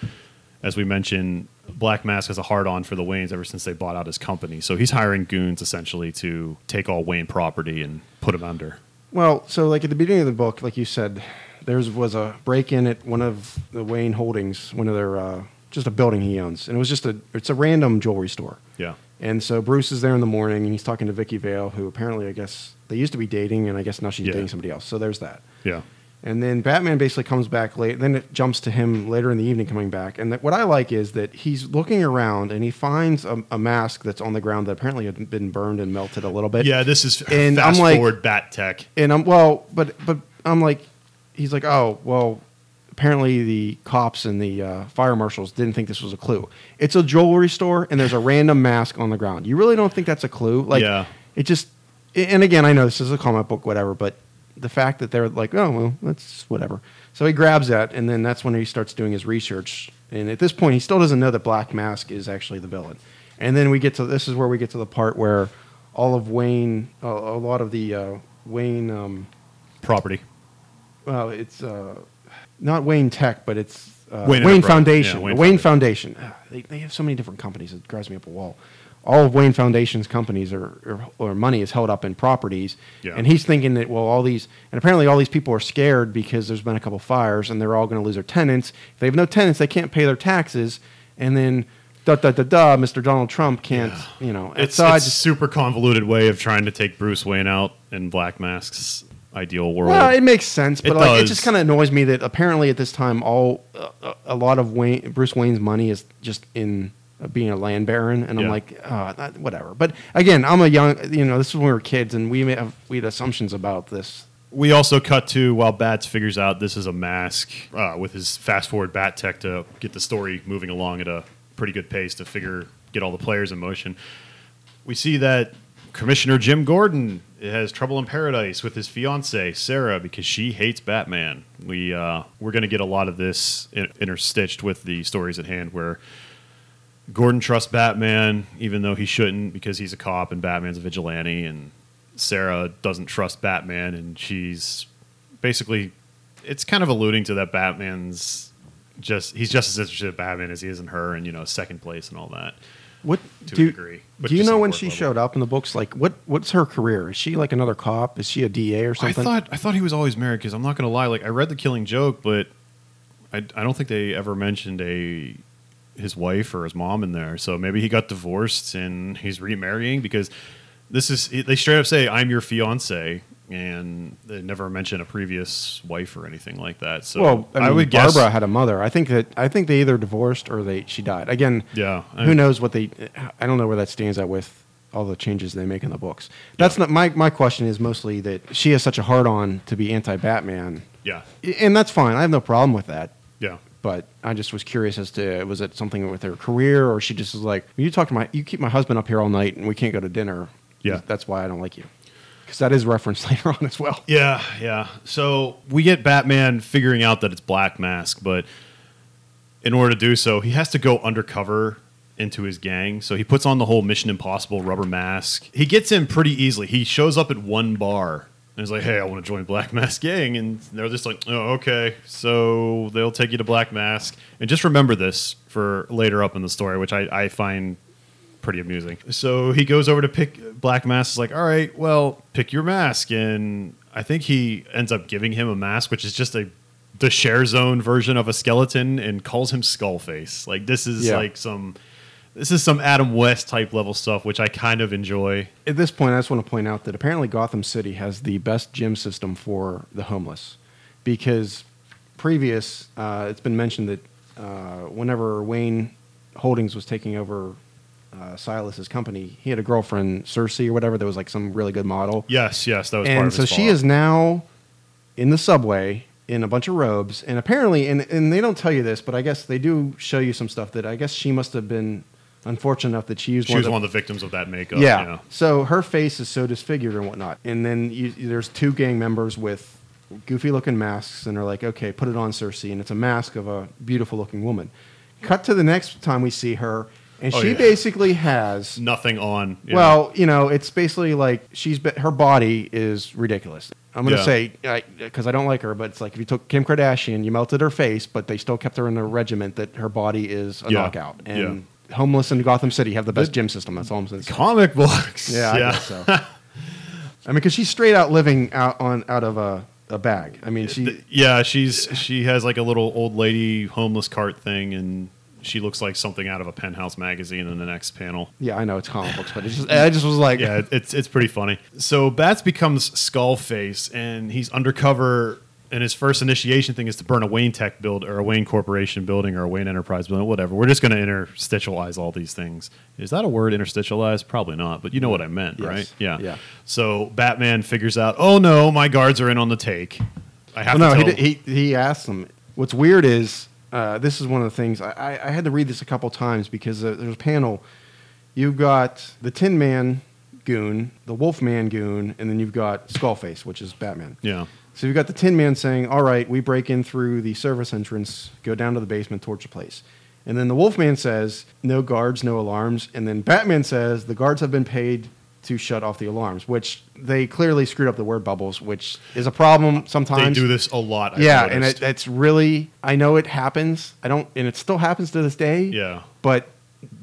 as we mentioned, Black Mask has a hard on for the Waynes ever since they bought out his company. So he's hiring goons essentially to take all Wayne property and put him under. Well, so like at the beginning of the book, like you said, there was a break in at one of the Wayne Holdings, one of their uh, just a building he owns, and it was just a it's a random jewelry store. Yeah. And so Bruce is there in the morning, and he's talking to Vicki Vale, who apparently I guess they used to be dating, and I guess now she's Yeah. dating somebody else. So there's that. Yeah. And then Batman basically comes back late. Then it jumps to him later in the evening coming back. And that, what I like is that he's looking around and he finds a, a mask that's on the ground that apparently had been burned and melted a little bit. Yeah, this is And I'm fast like- forward bat tech. And I'm well, but but I'm like, he's like, oh well. Apparently, the cops and the uh, fire marshals didn't think this was a clue. It's a jewelry store, and there's a random mask on the ground. You really don't think that's a clue? Like, Yeah. it just. And again, I know this is a comic book, whatever, but the fact that they're like, oh well, that's whatever. So he grabs that, and then that's when he starts doing his research. And at this point, he still doesn't know that Black Mask is actually the villain. And then we get to this is where we get to the part where all of Wayne, a, a lot of the uh, Wayne. Um, Property. well, it's uh, not Wayne Tech, but it's uh, Wayne Wayne, Foundation. Yeah, Wayne, Wayne Foundation. Ah, They, they have so many different companies. It drives me up a wall. All of Wayne Foundation's companies or, or, or money is held up in properties, Yeah. and he's thinking that well, all these and apparently all these people are scared because there's been a couple fires and they're all going to lose their tenants. If they have no tenants, they can't pay their taxes, and then da da da da, Mr. Donald Trump can't, you know. It's, so it's a super convoluted way of trying to take Bruce Wayne out in Black Mask's ideal world. Well, it makes sense, but It like it just kind of annoys me that apparently at this time, all uh, a lot of Wayne, Bruce Wayne's money is just in being a land baron, and I'm like, oh, that, whatever. But again, I'm a young, you know, this is when we were kids, and we may have we had assumptions about this. We also cut to while Bats figures out this is a mask uh, with his fast forward bat tech to get the story moving along at a pretty good pace to figure get all the players in motion. We see that Commissioner Jim Gordon has trouble in paradise with his fiancee Sarah because she hates Batman. We uh, we're going to get a lot of this in- interstitched with the stories at hand where Gordon trusts Batman even though he shouldn't because he's a cop and Batman's a vigilante and Sarah doesn't trust Batman and she's basically it's kind of alluding to that Batman's just he's just as interested in Batman as he is in her and you know second place and all that. What To a do, degree, do you know when she level. showed up in the books? Like, what what's her career? Is she like another cop? Is she a DA or something? I thought I thought he was always married because I'm not going to lie. Like I read the Killing Joke, but I, I don't think they ever mentioned a his wife or his mom in there. So maybe he got divorced and he's remarrying because this is they straight up say I'm your fiance and they never mention a previous wife or anything like that. So well, I, mean, would guess Barbara had a mother. I think that I think they either divorced or they she died. Again, Yeah, I- who knows what they? I don't know where that stands at with all the changes they make in the books. That's not my my question. Is mostly that she has such a hard on to be anti Batman, yeah and that's fine. I have no problem with that. But I just was curious as to was it something with her career or she just was like you talk to my you keep my husband up here all night and we can't go to dinner. Yeah. that's why I don't like you. Because that is referenced later on as well. Yeah, yeah. So we get Batman figuring out that it's Black Mask, but in order to do so, he has to go undercover into his gang. So he puts on the whole Mission Impossible rubber mask. He gets in pretty easily. He shows up at one bar and is like, "Hey, I want to join Black Mask gang," and they're just like, "Oh, okay." So they'll take you to Black Mask, and just remember this for later up in the story, which I, I find pretty amusing. So he goes over to pick Black Mask. Is like, all right, well, pick your mask, and I think he ends up giving him a mask, which is just a the share zone version of a skeleton, and calls him Skullface. Like this is Yeah. like some this is some Adam West type level stuff, which I kind of enjoy. At this point, I just want to point out that apparently Gotham City has the best gym system for the homeless, because previous uh, it's been mentioned that uh, whenever Wayne Holdings was taking over uh, Silas's company, he had a girlfriend Circe or whatever that was like some really good model, Yes, yes, that was part of it. and so she is now in the subway in a bunch of robes, and apparently, and and they don't tell you this, but I guess they do show you some stuff that I guess she must have been unfortunate enough that she used She one was of the one of the victims of that makeup. yeah. yeah. So her face is so disfigured and whatnot. And then you, there's two gang members with goofy looking masks, and they're like, okay, put it on Circe. And it's a mask of a beautiful looking woman. Cut to the next time we see her, and Oh, she yeah. basically has. Nothing on. yeah. Well, you know, it's basically like she's be- her body is ridiculous. I'm gonna Yeah. say because I, don't like her, but it's like if you took Kim Kardashian, you melted her face, but they still kept her in the regiment that her body is a knockout. And homeless in Gotham City have the best gym system. That's all I'm saying. comic books. Yeah, I guess so. I mean, because she's straight out living out on out of a, a bag. I mean, she yeah, she's she has like a little old lady homeless cart thing, and she looks like something out of a penthouse magazine in the next panel. yeah, I know it's comic books, but it's just I just was like, Yeah, it's it's pretty funny. So Bats becomes Skullface, and he's undercover. And his first initiation thing is to burn a Wayne Tech build or a Wayne Corporation building or a Wayne Enterprise building, whatever. We're just going to interstitialize all these things. Is that a word, interstitialize? Probably not, but you know what I meant, Yes. right? Yeah. Yeah. So Batman figures out, oh no, my guards are in on the take. I have well, no, to he, tell did, he he asked them. What's weird is uh, this is one of the things I, I, I had to read this a couple times because uh, there's a panel. You've got the Tin Man goon, the Wolf Man goon, and then you've got Skullface, which is Batman. Yeah. So you've got the Tin Man saying, "All right, we break in through the service entrance, go down to the basement, torch the place." And then the Wolfman says, "No guards, no alarms." And then Batman says, "The guards have been paid to shut off the alarms," which they clearly screwed up the word bubbles, which is a problem sometimes. They do this a lot. I've yeah, and it, it's really I know it happens. I don't, and it still happens to this day. yeah. but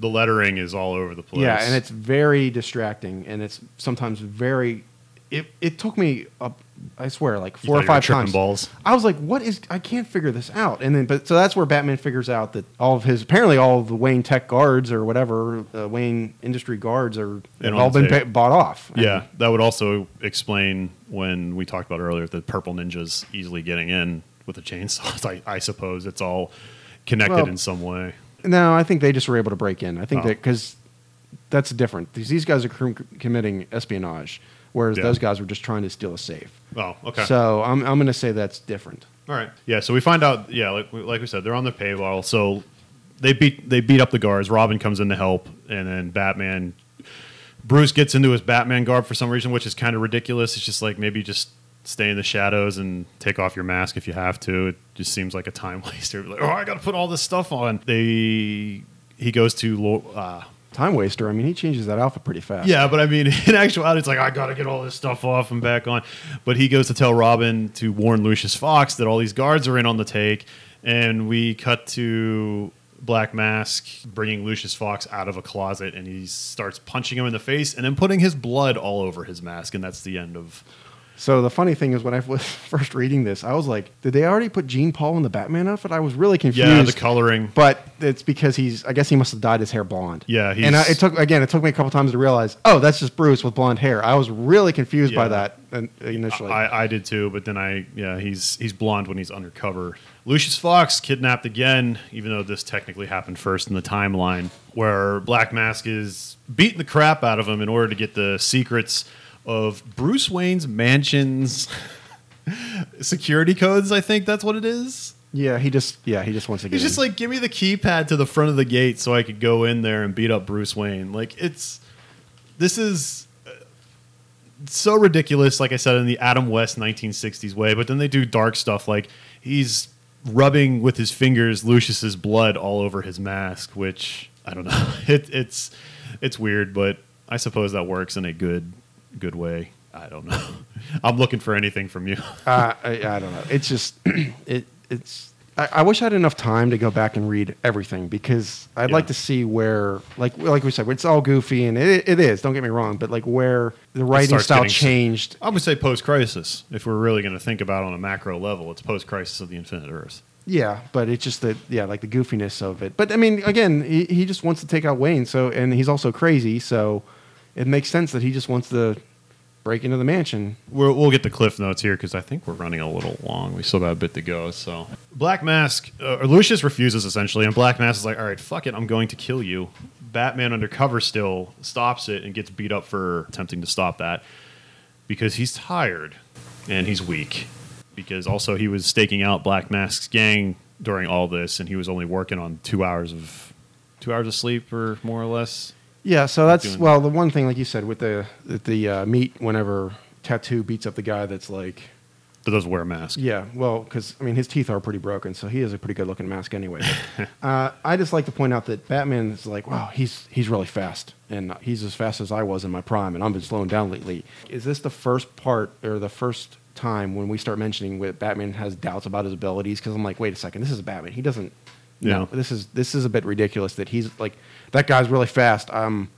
The lettering is all over the place. yeah, and it's very distracting, and it's sometimes very. It it took me up. I swear, like four or five times. balls. I was like, "What is? I can't figure this out." And then, but so that's where Batman figures out that all of his apparently all of the Wayne Tech guards or whatever uh, Wayne Industry guards are And have all been bought off. Yeah, that would also explain when we talked about earlier the purple ninjas easily getting in with a chainsaw. I, I suppose it's all connected Well, in some way. No, I think they just were able to break in. I think Oh. that because that's different. These, these guys are com- committing espionage, whereas Yeah. those guys were just trying to steal a safe. Oh, okay. So I'm, I'm going to say that's different. All right. Yeah. So we find out. Yeah, like we- like we said, they're on the paywall. So they beat they beat up the guards. Robin comes in to help, and then Batman. Bruce gets into his Batman garb for some reason, which is kind of ridiculous. It's just like maybe just stay in the shadows and take off your mask if you have to. It just seems like a time waster. Like, oh, I got to put all this stuff on. They he goes to uh, Time waster. I mean, he changes that outfit pretty fast. yeah, but I mean, in actuality, it's like I got to get all this stuff off and back on. But he goes to tell Robin to warn Lucius Fox that all these guards are in on the take, and we cut to Black Mask bringing Lucius Fox out of a closet, and he starts punching him in the face, and then putting his blood all over his mask, and that's the end of. So the funny thing is, when I was first reading this, I was like, did they already put Jean Paul in the Batman outfit? I was really confused. Yeah, the coloring. But it's because he's. I guess he must have dyed his hair blonde. Yeah, he's- and I, it took again. It took me a couple times to realize. Oh, that's just Bruce with blonde hair. I was really confused by that uh, initially. I, I did too, but then I yeah he's he's blonde when he's undercover. Lucius Fox kidnapped again, even though this technically happened first in the timeline, where Black Mask is beating the crap out of him in order to get the secrets of Bruce Wayne's mansion's security codes. I think that's what it is. yeah, he just. Yeah, he just wants to get. He's just in. like, give me the keypad to the front of the gate so I could go in there and beat up Bruce Wayne. Like, it's this is uh, so ridiculous. Like I said, in the Adam West 1960s way, but then they do dark stuff like he's rubbing with his fingers Lucius's blood all over his mask, which I don't know. It, it's it's weird, but I suppose that works in a good good way. I don't know. I'm looking for anything from you. Uh, I, I don't know. It's just it. It's. I, I wish I had enough time to go back and read everything because I'd Yeah. like to see where, like, like we said, it's all goofy and it, it is. Don't get me wrong, but like where the writing style changed. I would say post crisis. If we're really going to think about it on a macro level, it's post crisis of the Infinite Earth. Yeah, but it's just the yeah, like the goofiness of it. But I mean, again, he, he just wants to take out Wayne. So and he's also crazy. So it makes sense that he just wants to break into the mansion. We're, we'll get the cliff notes here because I think we're running a little long. We still got a bit to go. So Black Mask, uh, Lucius refuses essentially, and Black Mask is like, "All right, fuck it, I'm going to kill you." Batman undercover still stops it and gets beat up for attempting to stop that because he's tired and he's weak. Because also he was staking out Black Mask's gang during all this, and he was only working on two hours of two hours of sleep, or more or less. Yeah, so that's well the one thing, like you said, with the with the uh, meat. Whenever Tattoo beats up the guy that's like, That doesn't wear a mask. yeah, well, because I mean his teeth are pretty broken, so he has a pretty good looking mask anyway. Uh, I just like to point out that Batman is like, wow, he's he's really fast, and he's as fast as I was in my prime, and I've been slowing down lately. Is this the first part or the first time when we start mentioning that Batman has doubts about his abilities? Because I'm like, wait a second, this is Batman. He doesn't. Yeah. No, this is this is a bit ridiculous that he's like that guy's really fast. Um,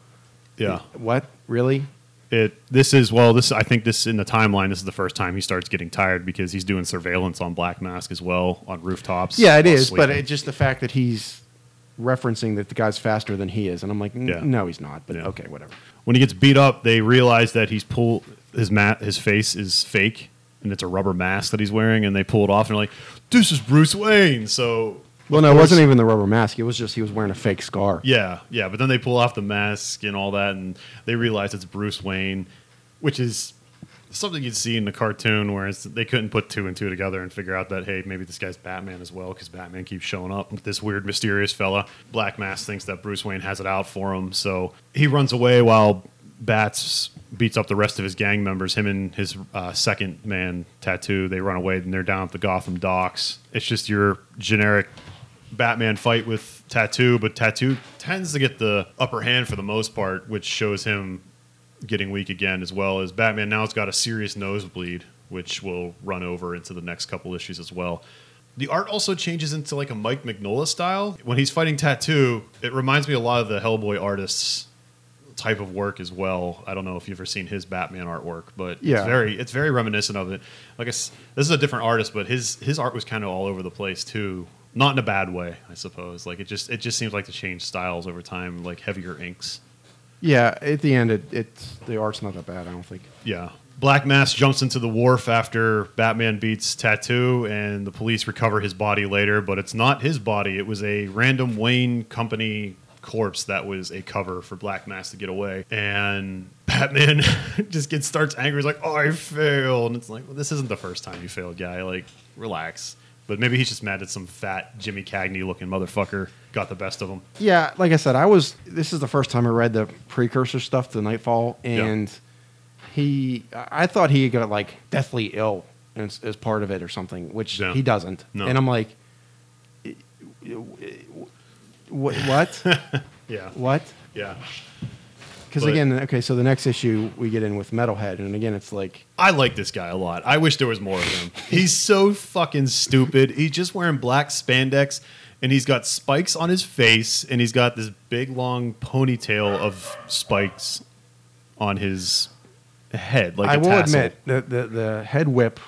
Yeah. what really? it this is well this i think this in the timeline this is the first time he starts getting tired because he's doing surveillance on black mask as well on rooftops Yeah, it is, is, but it, just the fact that he's referencing that the guy's faster than he is, and I'm like, Yeah. no, he's not. But Yeah. okay, whatever. when he gets beat up they realize that he's pulled his mat his face is fake and it's a rubber mask that he's wearing and they pull it off and they're like this is bruce wayne so Well, no, it wasn't even the rubber mask. It was just he was wearing a fake scar. Yeah, yeah, but then they pull off the mask and all that, and they realize it's Bruce Wayne, which is something you'd see in the cartoon, where it's, they couldn't put two and two together and figure out that hey, maybe this guy's Batman as well, because Batman keeps showing up with this weird, mysterious fella. Black Mask thinks that Bruce Wayne has it out for him, so he runs away while Bats beats up the rest of his gang members. Him and his uh, second man, Tattoo, they run away and they're down at the Gotham docks. It's just your generic Batman fight with Tattoo, but Tattoo tends to get the upper hand for the most part, which shows him getting weak again, as well as Batman now has got a serious nosebleed, which will run over into the next couple issues as well. The art also changes into like a Mike Mignola style. When he's fighting Tattoo, it reminds me a lot of the Hellboy artists type of work as well. I don't know if you've ever seen his Batman artwork, but Yeah. it's very it's very reminiscent of it. Like I this is a different artist, but his his art was kind of all over the place too. Not in a bad way, I suppose. Like it just it just seems like to change styles over time, like heavier inks. Yeah, at the end, it, it's the art's not that bad. I don't think. Yeah, Black Mask jumps into the wharf after Batman beats Tattoo, and the police recover his body later, but it's not his body. It was a random Wayne Company corpse that was a cover for Black Mask to get away. And Batman just gets starts angry. He's like, "Oh, I failed," and it's like, "Well, this isn't the first time you failed, guy. Like, relax." But maybe he's just mad that some fat Jimmy Cagney looking motherfucker got the best of him. Yeah, like I said, I was. This is the first time I read the precursor stuff to Knightfall, and he. I thought he got like deathly ill as, as part of it or something, which Yeah. he doesn't. No. And I'm like, what? What? Yeah, what? yeah. Because But- again, okay, so the next issue we get in with Metalhead, and again, it's like, I like this guy a lot. I wish there was more of him. He's so fucking stupid. He's just wearing black spandex and he's got spikes on his face and he's got this big long ponytail of spikes on his head. Like I a will tassel. admit that the, the head whip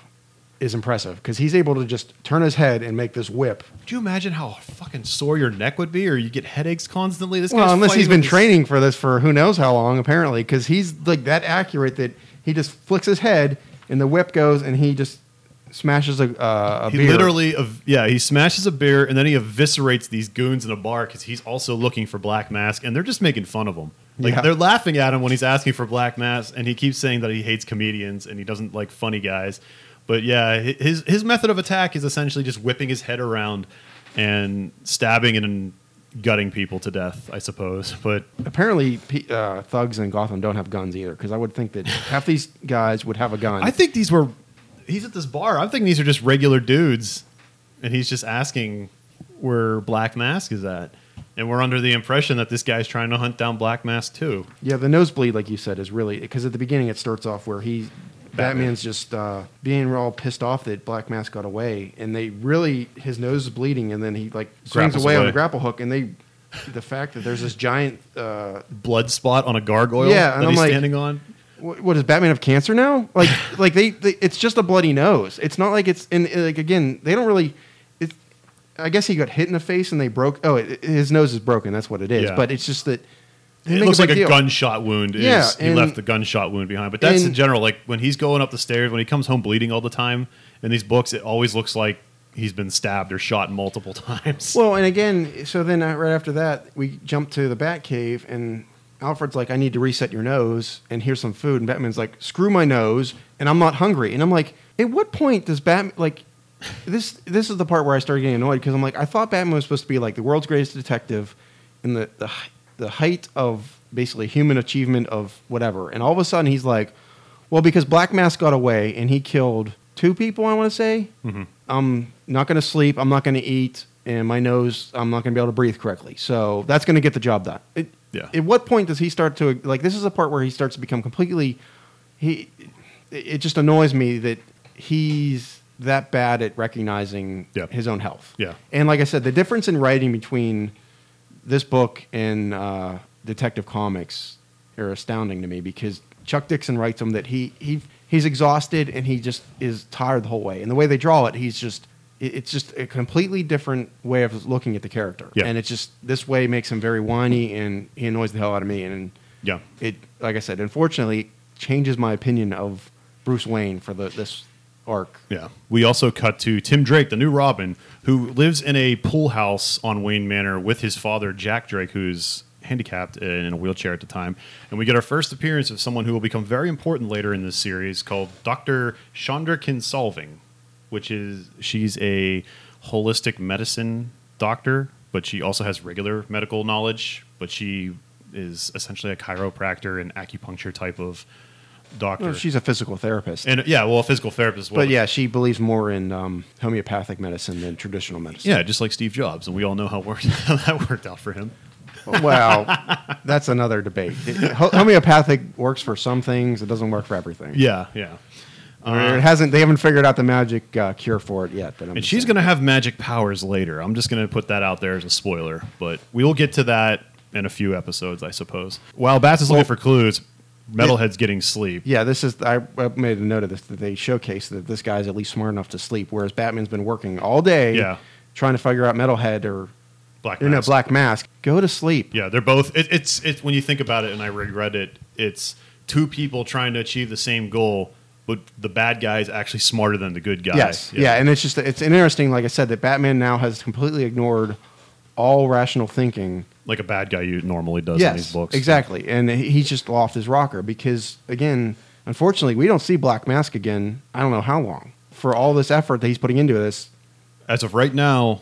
is impressive because he's able to just turn his head and make this whip. Do you imagine how fucking sore your neck would be or you get headaches constantly? This Well, unless he's been training for this for who knows how long, apparently, because he's like that accurate that he just flicks his head and the whip goes and he just smashes a, uh, a He beer. literally, ev- yeah, he smashes a beer and then he eviscerates these goons in a bar because he's also looking for Black Mask, and they're just making fun of him. Like Yeah. they're laughing at him when he's asking for Black Mask, and he keeps saying that he hates comedians and he doesn't like funny guys. But yeah, his his method of attack is essentially just whipping his head around and stabbing and gutting people to death, I suppose. But apparently uh, thugs in Gotham don't have guns either because I would think that half these guys would have a gun. I think these were. He's at this bar. I'm thinking these are just regular dudes, and he's just asking where Black Mask is at. And we're under the impression that this guy's trying to hunt down Black Mask too. yeah, the nosebleed, like you said, is really because at the beginning it starts off where he. Batman. Batman's just uh, being all pissed off that Black Mask got away, and they really his nose is bleeding, and then he like swings Grapples away, on away. the grapple hook, and they the fact that there's this giant uh, Blood spot on a gargoyle Yeah, that and I'm he's like- standing on. what, what does Batman have cancer now? Like, like they, they, it's just a bloody nose. It's not like it's and like again, they don't really. It, I guess he got hit in the face and they broke. Oh, it, his nose is broken. That's what it is. Yeah. But it's just that It looks a like a deal. gunshot wound. Is, Yeah, he left the gunshot wound behind. But that's in general. Like when he's going up the stairs, when he comes home bleeding all the time in these books, it always looks like he's been stabbed or shot multiple times. Well, and again, so then uh, right after that, we jump to the Batcave, and Alfred's like, "I need to reset your nose, and here's some food." And Batman's like, "Screw my nose, and I'm not hungry." And I'm like, "At what point does Batman like?" This this is the part where I started getting annoyed because I'm like, I thought Batman was supposed to be like the world's greatest detective, in the the the height of basically human achievement of whatever, and all of a sudden he's like, "Well, because Black Mask got away and he killed two people, I want to say." Mhm. I'm not going to sleep. I'm not going to eat, and my nose, I'm not going to be able to breathe correctly. So that's going to get the job done. It, Yeah. At what point does he start to like? This is a part where he starts to become completely. He. It just annoys me that he's that bad at recognizing his own health. Yeah. And like I said, the difference in writing between this book and uh, Detective Comics are astounding to me because Chuck Dixon writes them that he he he's exhausted and he just is tired the whole way. And the way they draw it, he's just it's just a completely different way of looking at the character. Yeah. And it's just this way makes him very whiny and he annoys the hell out of me. And yeah. it like I said, unfortunately, changes my opinion of Bruce Wayne for the this arc. Yeah. We also cut to Tim Drake, the new Robin, who lives in a pool house on Wayne Manor with his father, Jack Drake, who's handicapped and in a wheelchair at the time. And we get our first appearance of someone who will become very important later in this series called Dr. Shondra Kinsolving, which is she's a holistic medicine doctor, but she also has regular medical knowledge, but she is essentially a chiropractor and acupuncture type of doctor. Well, she's a physical therapist. and yeah, well, a physical therapist well. but yeah, she believes more in um, homeopathic medicine than traditional medicine. Yeah, just like Steve Jobs, and we all know how, worked, how that worked out for him. well, that's another debate. It- homeopathic works for some things; it doesn't work for everything. Yeah, yeah. Or it hasn't. They haven't figured out the magic uh, cure for it yet. And she's going to have magic powers later. I'm just going to put that out there as a spoiler, but we will get to that in a few episodes, I suppose. While Bats is looking for clues, Metalhead's getting sleep. Yeah, this is. I, I made a note of this that they showcase that this guy's at least smart enough to sleep, whereas Batman's been working all day, Yeah. trying to figure out Metalhead or Black you know Mask. Black Mask. Go to sleep. Yeah, they're both. It, it's it's when you think about it, and I regret it. It's two people trying to achieve the same goal, but the bad guy is actually smarter than the good guy. Yes, yeah. and it's just it's interesting. Like I said, that Batman now has completely ignored all rational thinking. like a bad guy you normally does in these Yes, books. exactly, and he's just off his rocker because again, unfortunately, we don't see Black Mask again. I don't know how long for all this effort that he's putting into this. As of right now,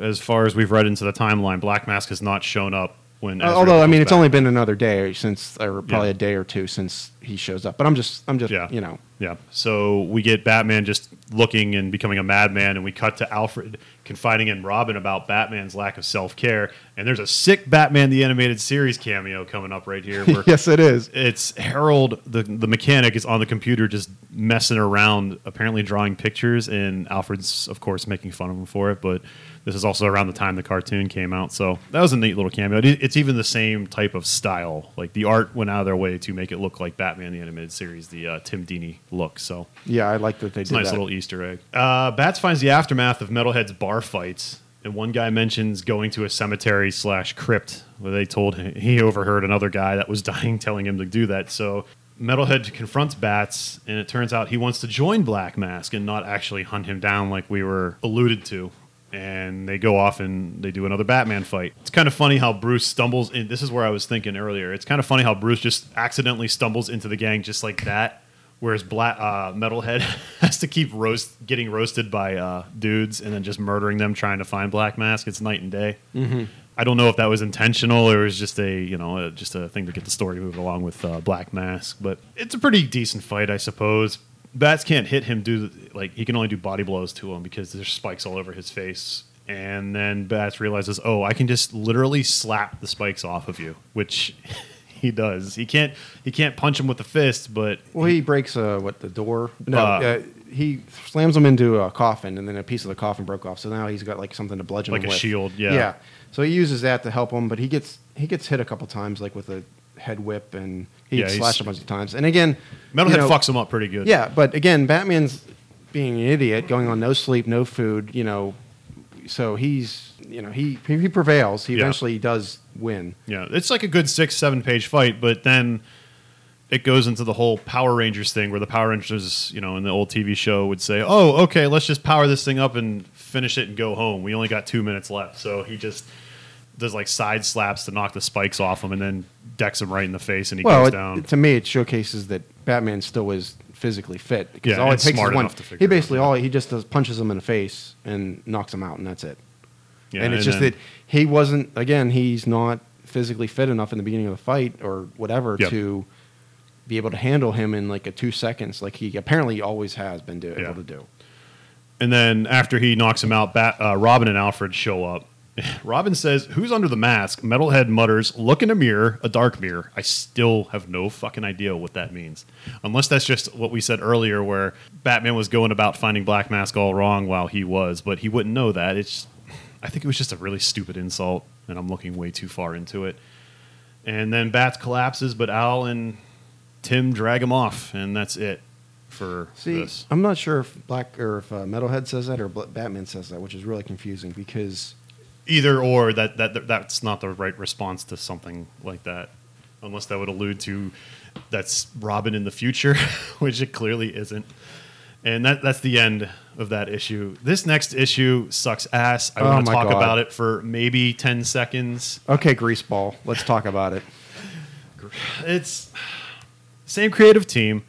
as far as we've read into the timeline, Black Mask has not shown up when. Ezra although I mean, it's back. only been another day since, or probably Yeah. a day or two since he shows up. But I'm just, I'm just, Yeah. you know, Yeah. So we get Batman just looking and becoming a madman, and we cut to Alfred confiding in Robin about Batman's lack of self care. And there's a sick Batman the Animated Series cameo coming up right here. Yes, it is. It's Harold, the the mechanic, is on the computer just messing around, apparently drawing pictures, and Alfred's of course making fun of him for it. But this is also around the time the cartoon came out, so that was a neat little cameo. It's even the same type of style. Like the art went out of their way to make it look like Batman the Animated Series, the uh, Tim Dini look. So Yeah, I like that they it's did a nice that. little Easter egg. Uh, Bats finds the aftermath of Metalhead's bar fights, and one guy mentions going to a cemetery slash crypt where they told him he overheard another guy that was dying telling him to do that. So Metalhead confronts Bats, and it turns out he wants to join Black Mask and not actually hunt him down like we were alluded to. And they go off and they do another Batman fight. It's kind of funny how Bruce stumbles in. This is where I was thinking earlier. It's kind of funny how Bruce just accidentally stumbles into the gang just like that whereas Black uh, Metalhead has to keep roast getting roasted by uh, dudes and then just murdering them trying to find Black Mask. It's night and day. Mm-hmm. I don't know if that was intentional or it was just a you know uh just a thing to get the story moving along with uh, Black Mask. But it's a pretty decent fight, I suppose. Bats can't hit him. Do like he can only do body blows to him because there's spikes all over his face. And then Bats realizes, oh, I can just literally slap the spikes off of you, which he does. He can't he can't punch him with the fist, but Well, he breaks uh, what the door. No, Uh, uh, he slams him into a coffin, and then a piece of the coffin broke off. So now he's got like something to bludgeon with, Like him a with. shield, yeah. Yeah. So he uses that to help him, but he gets he gets hit a couple times, like with a head whip, and he Yeah, gets slashed a bunch of times. And again, Metalhead you know, fucks him up pretty good. Yeah, but again, Batman's being an idiot, going on no sleep, no food. You know, so he's you know he he prevails. He Yeah. eventually does win. Yeah, it's like a good six, seven page fight, but then it goes into the whole Power Rangers thing where the Power Rangers, you know, in the old TV show would say, oh, okay, let's just power this thing up and finish it and go home. We only got two minutes left. So he just does like side slaps to knock the spikes off him and then decks him right in the face and he well, goes it- down. to me, it showcases that Batman still is physically fit because Yeah, all it takes is one. enough to figure He basically all he just does punches him in the face and knocks him out, and that's it. Yeah, and it's just then- that he wasn't. Again, he's not physically fit enough in the beginning of the fight or whatever Yep. to be able to handle him in like a two seconds, like he apparently always has been do, Yeah. able to do. And then after he knocks him out, Bat, uh, Robin and Alfred show up. Robin says, Who's under the mask? Metalhead mutters, Look in a mirror, a dark mirror. I still have no fucking idea what that means. Unless that's just what we said earlier, where Batman was going about finding Black Mask all wrong while he was, but he wouldn't know that. It's, I think it was just a really stupid insult, and I'm looking way too far into it. And then Bats collapses, but Al and Tim drag him off, and that's it for See, this. I'm not sure if Black or if uh, Metalhead says that or Batman says that, which is really confusing because either or that, that that's not the right response to something like that. Unless that would allude to that's robin in the future which it clearly isn't. And that that's the end of that issue. This next issue sucks ass. I Oh want to talk God. about it for maybe 10 seconds. Okay, Greaseball, let's talk about it. it's same creative team.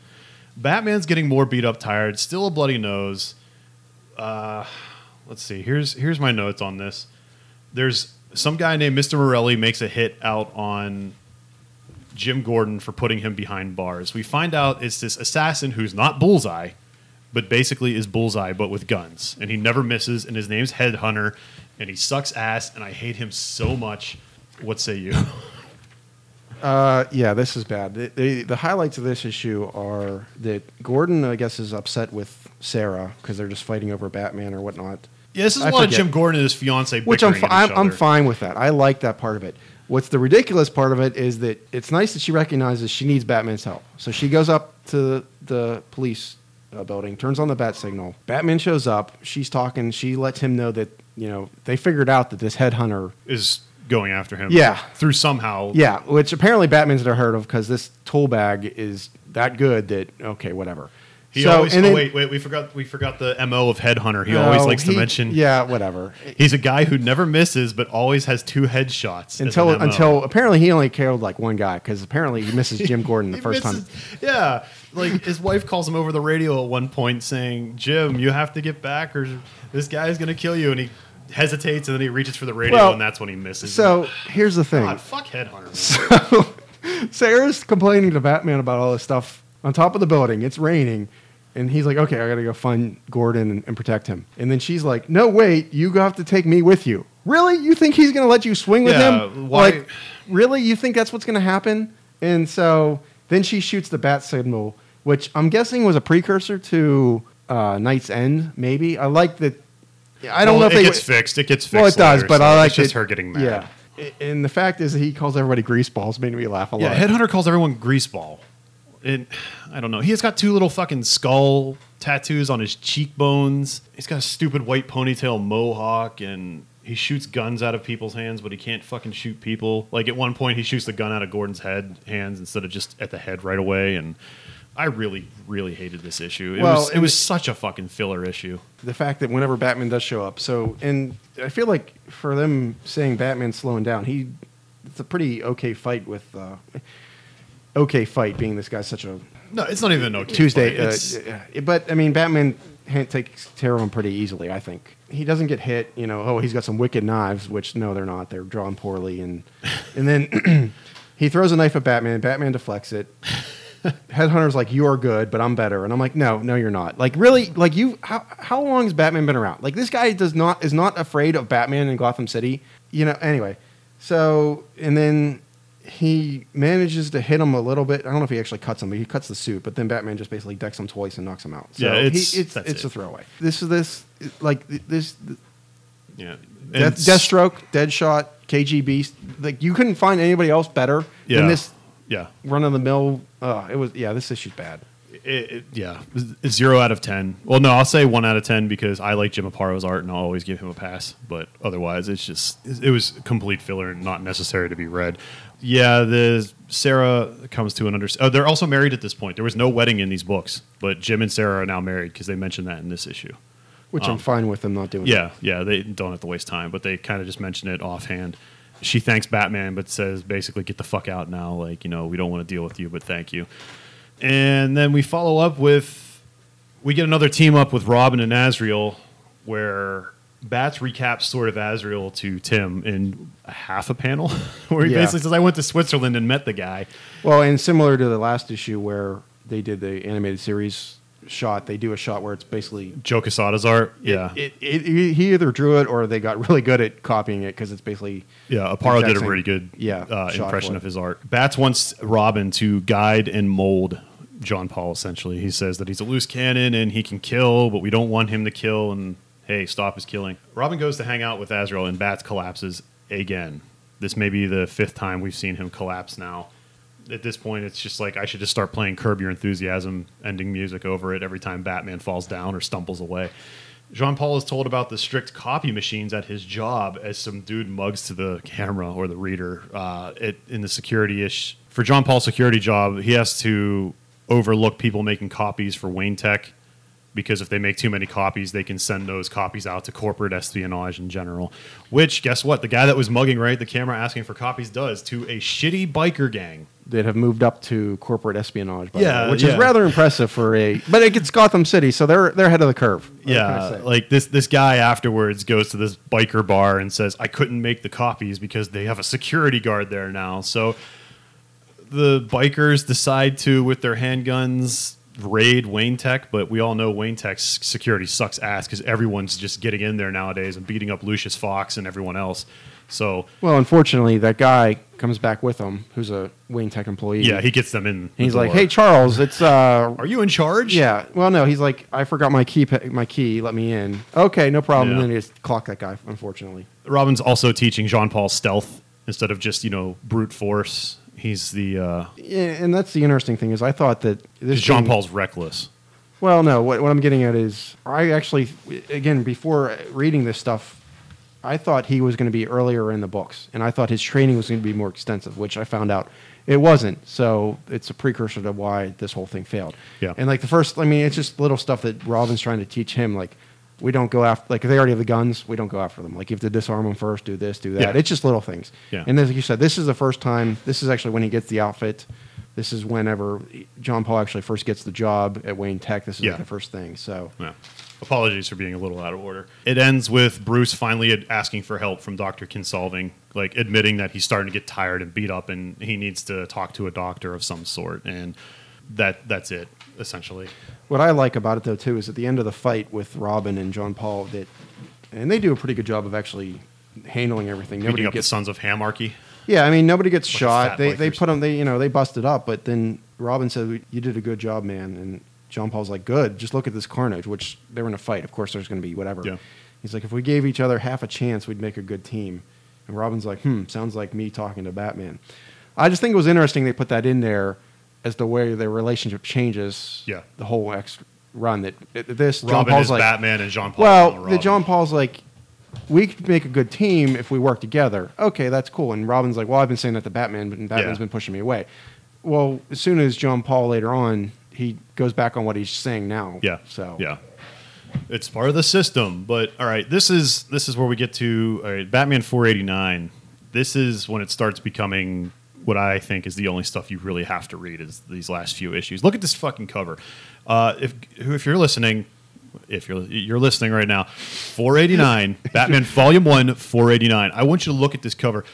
Batman's getting more beat up tired still a bloody nose. Uh, let's see here's here's my notes on this there's some guy named Mr. Morelli makes a hit out on Jim Gordon for putting him behind bars. We find out it's this assassin who's not Bullseye, but basically is Bullseye but with guns, and he never misses. And his name's Headhunter, and he sucks ass, and I hate him so much. What say you? Uh, yeah, this is bad. The, the, the highlights of this issue are that Gordon, I guess, is upset with Sarah because they're just fighting over Batman or whatnot. Yeah, this is a I lot of. Jim Gordon and his fiance Which I'm, fi- I'm, I'm fine with that. I like that part of it. What's the ridiculous part of it is that it's nice that she recognizes she needs Batman's help. So she goes up to the police uh, building, turns on the bat signal. Batman shows up. She's talking. She lets him know that you know they figured out that this headhunter. Is going after him. Yeah. through somehow. Yeah, which apparently Batman's never heard of because this tool bag is that good that okay, whatever. He So, always. oh then- wait, wait. We forgot. We forgot the mo of headhunter. He always No, likes to mention. Yeah, whatever. He's a guy who never misses, but always has two headshots. Until until apparently he only killed like one guy because apparently he misses Jim Gordon the He first time. Yeah, like his wife calls him over the radio at one point saying, "Jim, you have to get back, or this guy is going to kill you." And he hesitates, and then he reaches for the radio, Well, and that's when he misses. So here's the thing. God, fuck Headhunter. Man. Sarah's complaining to Batman about all this stuff on top of the building. It's raining. And he's like, okay, I got to go find Gordon and, and protect him. And then she's like, no, wait, you have to take me with you. Really? You think he's to let you swing with Yeah, him? why- Like, really? You think that's what's to happen? And so then she shoots the bat signal, which I'm guessing was a precursor to uh, Night's End, maybe. I like that. I don't Well, know if it they. gets fixed. It gets fixed. well, it does, later, but so I like it's just her getting mad. Yeah. And the fact is that he calls everybody greaseballs made me laugh a lot. Yeah, Headhunter calls everyone greaseball. And I don't know. He has got two little fucking skull tattoos on his cheekbones. He's got a stupid white ponytail mohawk and he shoots guns out of people's hands, but he can't fucking shoot people. Like at one point he shoots the gun out of Gordon's head hands instead of just at the head right away and I really, really hated this issue. It Well, was it was such a fucking filler issue. the fact that whenever Batman does show up, so and I feel like for them saying Batman's slowing down, he it's a pretty okay fight with uh, okay fight being this guy's such a No, it's not even an okay. Tuesday. fight. Uh, It's- but I mean, Batman ha- takes care of him pretty easily. I think he doesn't get hit. You know, oh, he's got some wicked knives, which no, they're not. They're drawn poorly, and and then he throws a knife at Batman. Batman deflects it. Headhunter's like, "You are good, but I'm better," and I'm like, "No, no, you're not." Like, really? Like, you? How how long has Batman been around? Like, this guy does not is not afraid of Batman in Gotham City. You know. Anyway, so and then he manages to hit him a little bit. I don't know if he actually cuts him, but he cuts the suit. But then Batman just basically decks him twice and knocks him out. So Yeah, it's- he, it's it's it. a throwaway. This is this like this yeah. Death, Deathstroke, Deadshot, KG Beast. Like you couldn't find anybody else better Yeah. than this Yeah. run of the mill. Uh, it was yeah. This issue's bad. It, it, yeah, zero out of ten. Well, no, I'll say one out of ten because I like Jim Aparo's art and I'll always give him a pass. But otherwise, it's just it was complete filler and not necessary to be read. Yeah, the Sarah comes to an under. Oh, they're also married at this point. There was no wedding in these books, but Jim and Sarah are now married because they mentioned that in this issue. Which Um, I'm fine with them not doing. Yeah, yeah, they don't have to waste time, but they kind of just mention it offhand. She thanks Batman, but says basically, "Get the fuck out now." Like, you know, we don't want to deal with you, but thank you. And then we follow up with, we get another team up with Robin and Azrael, where Bats recaps sort of Azrael to Tim in a half a panel, where he Yeah. basically says, "I went to Switzerland and met the guy." Well, and similar to the last issue where they did the animated series shot, they do a shot where it's basically Joe Quesada's art, yeah, It, it, he either drew it or they got really good at copying it because it's basically Yeah, Aparo Exact did a same- pretty good yeah, uh, shot impression for of his art. Bats wants Robin to guide and mold John Paul, essentially. He says that he's a loose cannon and he can kill, but we don't want him to kill, and hey, stop his killing. Robin goes to hang out with Azrael, and Bats collapses again. This may be the fifth time we've seen him collapse now. At this point, it's just like I should just start playing Curb Your Enthusiasm ending music over it every time Batman falls down or stumbles away. Jean Paul is told about the strict copy machines at his job as some dude mugs to the camera or the reader. Uh, it, in the security ish for Jean Paul's security job, he has to overlook people making copies for Wayne Tech because if they make too many copies, they can send those copies out to corporate espionage in general. Which, guess what? The guy that was mugging right the camera asking for copies does to a shitty biker gang. that have moved up to corporate espionage, by Yeah, the way, which yeah. is rather impressive for a. But it gets Gotham City, so they're they're ahead of the curve. What can I Yeah, like this this guy afterwards goes to this biker bar and says, "I couldn't make the copies because they have a security guard there now." So the bikers decide to, with their handguns, raid Wayne Tech. But we all know Wayne Tech's security sucks ass because everyone's just getting in there nowadays and beating up Lucius Fox and everyone else. So Well, unfortunately, that guy comes back with him, who's a Wayne Tech employee. yeah, he gets them in. the he's like, "Hey, Charles, it's uh, are you in charge?" yeah." Well, no, he's like, "I forgot my key, my key. Let me in." Okay, no problem. Yeah. And then he just clock that guy. Unfortunately, Robin's also teaching Jean Paul stealth instead of just you know brute force. He's the uh, yeah, and that's the interesting thing is I thought that this Jean thing- Paul's reckless. Well, no. What, what I'm getting at is, I actually, again, before reading this stuff, I thought he was going to be earlier in the books, and I thought his training was going to be more extensive, which I found out it wasn't. So it's a precursor to why this whole thing failed. Yeah. And like the first, I mean, it's just little stuff that Robin's trying to teach him. Like we don't go after, like if they already have the guns, we don't go after them. Like you have to disarm them first, do this, do that. Yeah. It's just little things. Yeah. And as you said, this is the first time. This is actually when he gets the outfit. This is whenever John Paul actually first gets the job at Wayne Tech. This is Yeah. like the first thing. So Yeah. Apologies for being a little out of order. It ends with Bruce finally asking for help from Dr. Kinsolving, like admitting that he's starting to get tired and beat up and he needs to talk to a doctor of some sort. And that that's it, essentially. What I like about it though too is at the end of the fight with Robin and John Paul that, and they do a pretty good job of actually handling everything. Beating Nobody up gets the Sons of Hamarchy. yeah. I mean nobody gets of shot. They they put them. They you know they busted up, but then Robin said you did a good job, man. And John Paul's like good. Just look at this carnage. Which they were in a fight. Of course, there's going to be whatever. Yeah. He's like if we gave each other half a chance, we'd make a good team. And Robin's like hmm, sounds like me talking to Batman. I just think it was interesting they put that in there as the way their relationship changes. Yeah. The whole X run that that this John Robin Paul's is like Batman and John Paul. well, the John Paul's like, we could make a good team if we work together. Okay, that's cool. And Robin's like, well, I've been saying that to Batman, but Batman's Yeah. been pushing me away. Well, as soon as John Paul later on, he goes back on what he's saying now. Yeah. So yeah, it's part of the system. But all right, this is this is where we get to all right, Batman 489. This is when it starts becoming what I think is the only stuff you really have to read is these last few issues. Look at this fucking cover. Uh, if if you're listening. If you're you're listening right now, 489 Batman Volume One, 489. I want you to look at this cover.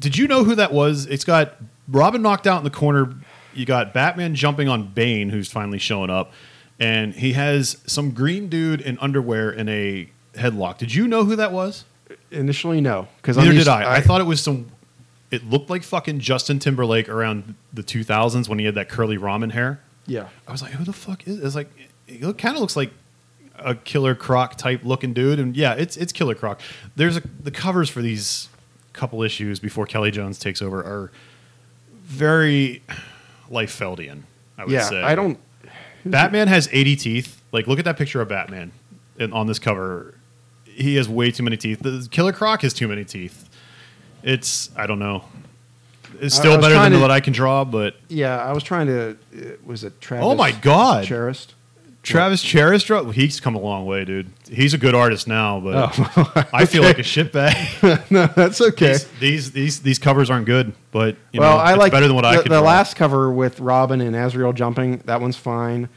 Did you know who that was? It's got Robin knocked out in the corner. You got Batman jumping on Bane, who's finally showing up, and he has some green dude in underwear in a headlock. Did you know who that was? initially, no, because Neither did I. I thought it was some. It looked like fucking Justin Timberlake around the 2000s when he had that curly ramen hair. yeah, I was like, who the fuck is? It's like it kind of looks like a Killer Croc type looking dude, and yeah, it's it's Killer Croc. There's a, the covers for these couple issues before Kelly Jones takes over are very Liefeldian. I would yeah. say. I don't. Batman has 80 teeth. Like, look at that picture of Batman on this cover. He has way too many teeth. The Killer Croc has too many teeth. It's I don't know. It's I- still I was better than to- what I can draw, but Yeah, I was trying to. uh, Was it Travis? Oh my God. Charest. Travis Charest, draw- he's come a long way, dude. He's a good artist now, but Oh, I feel like a shitbag. no, that's okay. these, these these these covers aren't good, but you well, know, I it's like better than what the, I could. The draw. last cover with Robin and Azrael jumping, that one's fine.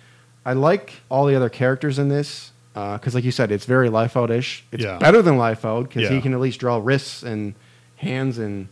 I like all the other characters in this because, like you said, it's very Liefeld-ish. It's Yeah. better than Liefeld because Yeah. he can at least draw wrists and hands, and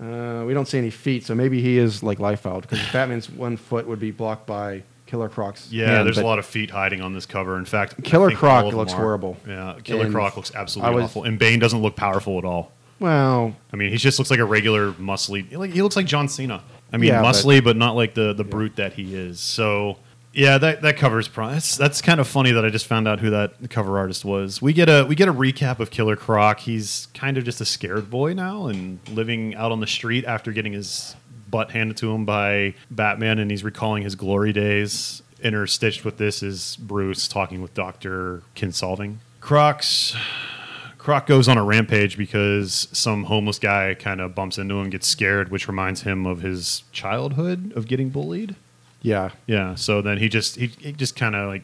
uh, we don't see any feet. So maybe he is like Liefeld because Batman's one foot would be blocked by Killer Croc's. yeah, hand, there's a lot of feet hiding on this cover. In fact, Killer Croc all of them looks horrible. Yeah, Killer And Croc looks absolutely was- awful, and Bane doesn't look powerful at all. Well, I mean, he just looks like a regular muscly. Like he looks like John Cena. I mean, Yeah, muscly, but, not like the the brute that he is. So yeah, that that covers. Pro- that's that's kind of funny that I just found out who that cover artist was. We get a we get a recap of Killer Croc. He's kind of just a scared boy now and living out on the street after getting his butt handed to him by Batman, and he's recalling his glory days. Interstitched with this is Bruce talking with Doctor Kinsolving. Croc's Croc goes on a rampage because some homeless guy kind of bumps into him, gets scared, which reminds him of his childhood of getting bullied. Yeah. Yeah, so then he just he, he just kind of like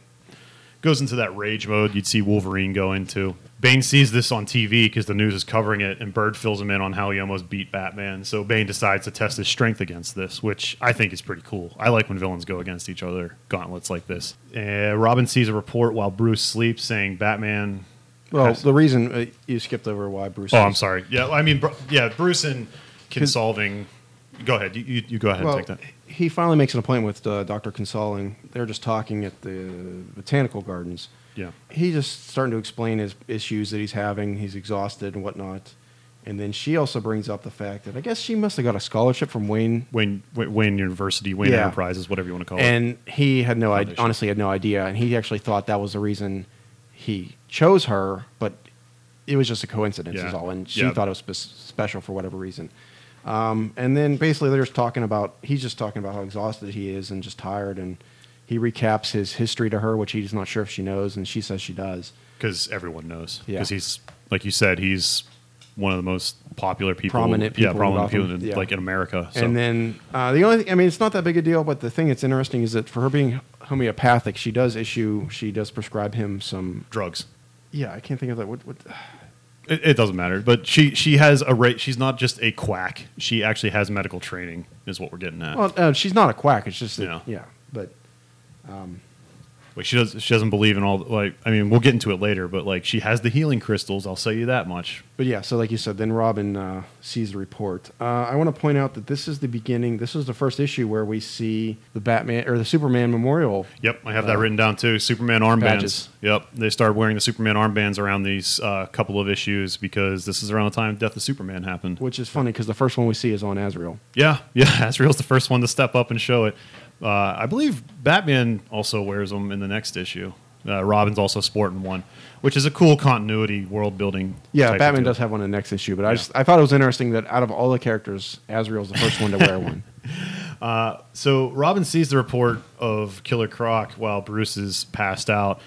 goes into that rage mode you'd see Wolverine go into. Bane sees this on TV because the news is covering it, and Bird fills him in on how he almost beat Batman. So Bane decides to test his strength against this, which I think is pretty cool. I like when villains go against each other, gauntlets like this. Uh, Robin sees a report while Bruce sleeps saying Batman. Well, has- the reason uh, you skipped over why Bruce. Oh, I'm sorry. Yeah, I mean, Bru- yeah, Bruce and Kinsolving. Go ahead. You, you, you go ahead well, and take that. He finally makes an appointment with uh, Dr. Kinsolving. They're just talking at the botanical gardens. Yeah. He's just starting to explain his issues that he's having. He's exhausted and whatnot. And then she also brings up the fact that I guess she must have got a scholarship from Wayne, Wayne, Wayne University, Wayne Yeah. Enterprises, whatever you want to call it. and he had no idea. Honestly, had no idea, and he actually thought that was the reason he chose her, but it was just a coincidence, is Yeah. all. And she Yeah. thought it was spe- special for whatever reason. Um, and then basically they're just talking about he's just talking about how exhausted he is and just tired, and he recaps his history to her, which he's not sure if she knows, and she says she does. Because everyone knows. Yeah. Because he's, like you said, he's one of the most popular people, Prominent people in prominent people in, yeah. like in America. So. And then uh, the only thing, I mean, it's not that big a deal, but the thing that's interesting is that for her being homeopathic, she does issue, she does prescribe him some. drugs. Yeah, I can't think of that. What? what It, it doesn't matter, but she she has a rate. She's not just a quack. She actually has medical training, is what we're getting at. well, uh, she's not a quack. It's just that, Yeah. yeah. But Like she does she doesn't believe in all like I mean we'll get into it later, but like she has the healing crystals. I'll say you that much. but yeah. So like you said, then Robin uh, sees the report. Uh, I want to point out that this is the beginning. This is the first issue where we see the Batman or the Superman memorial. Yep, I have that Uh, written down too. Superman armbands. badges. Yep, they started wearing the Superman armbands around these uh, couple of issues because this is around the time Death of Superman happened. Which is funny because the first one we see is on Azrael. Yeah, yeah. Azrael's the first one to step up and show it. Uh, I believe Batman also wears them in the next issue. Uh, Robin's also sporting one, which is a cool continuity world building. Yeah, Batman does have one in the next issue, but I Yeah. just I thought it was interesting that out of all the characters, Azrael's the first one to wear one. So Robin sees the report of Killer Croc while Bruce is passed out,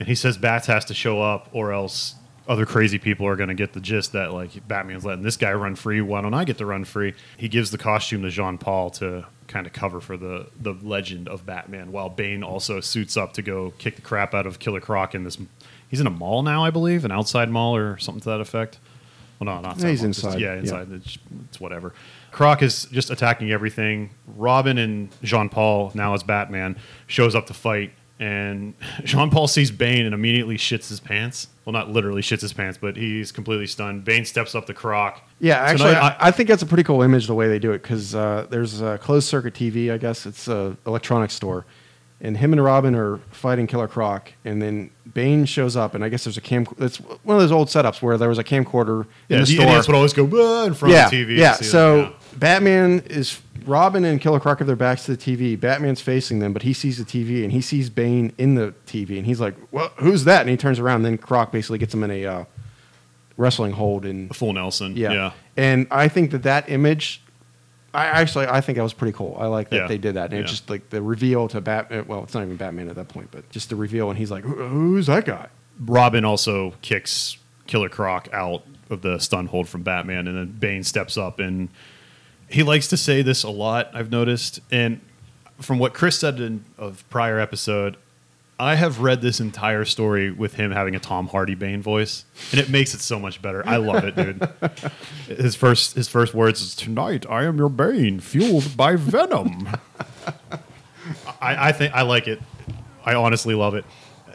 and he says Bats has to show up, or else other crazy people are going to get the gist that like Batman's letting this guy run free. Why don't I get to run free? He gives the costume to Jean Paul to kind of cover for the the legend of Batman, while Bane also suits up to go kick the crap out of Killer Croc in this. He's in a mall now, I believe, an outside mall or something to that effect. Well, no, not Yeah, he's mall, inside, yeah, yeah. inside. It's, it's whatever. Croc is just attacking everything. Robin and Jean Paul, now as Batman, shows up to fight, and Jean Paul sees Bane and immediately shits his pants. Well, not literally shits his pants, but he's completely stunned. Bane steps up the Croc. Yeah, So actually, I, I think that's a pretty cool image the way they do it because uh, there's a closed circuit TV. I guess it's a electronics store, and him and Robin are fighting Killer Croc, and then Bane shows up, and I guess there's a cam. It's one of those old setups where there was a camcorder yeah, in the the store. idiots would always go in front yeah, of the TV. yeah. So them, yeah. Batman is Robin and Killer Croc have their backs to the TV. Batman's facing them, but he sees the TV and he sees Bane in the TV, and he's like, "Well, who's that?" And he turns around. And then Croc basically gets him in a uh, wrestling hold, and a full Nelson. yeah. yeah. And I think that that image, I actually I think that was pretty cool. I like that Yeah. they did that, and Yeah. it's just like the reveal to Batman. Well, it's not even Batman at that point, but just the reveal, and he's like, "Who's that guy?" Robin also kicks Killer Croc out of the stun hold from Batman, and then Bane steps up and he likes to say this a lot. I've noticed, and from what Chris said in of prior episode, I have read this entire story with him having a Tom Hardy Bane voice, and it makes it so much better. I love it, dude. his first his first words is "Tonight I am your Bane, fueled by venom." I, I think I like it. I honestly love it.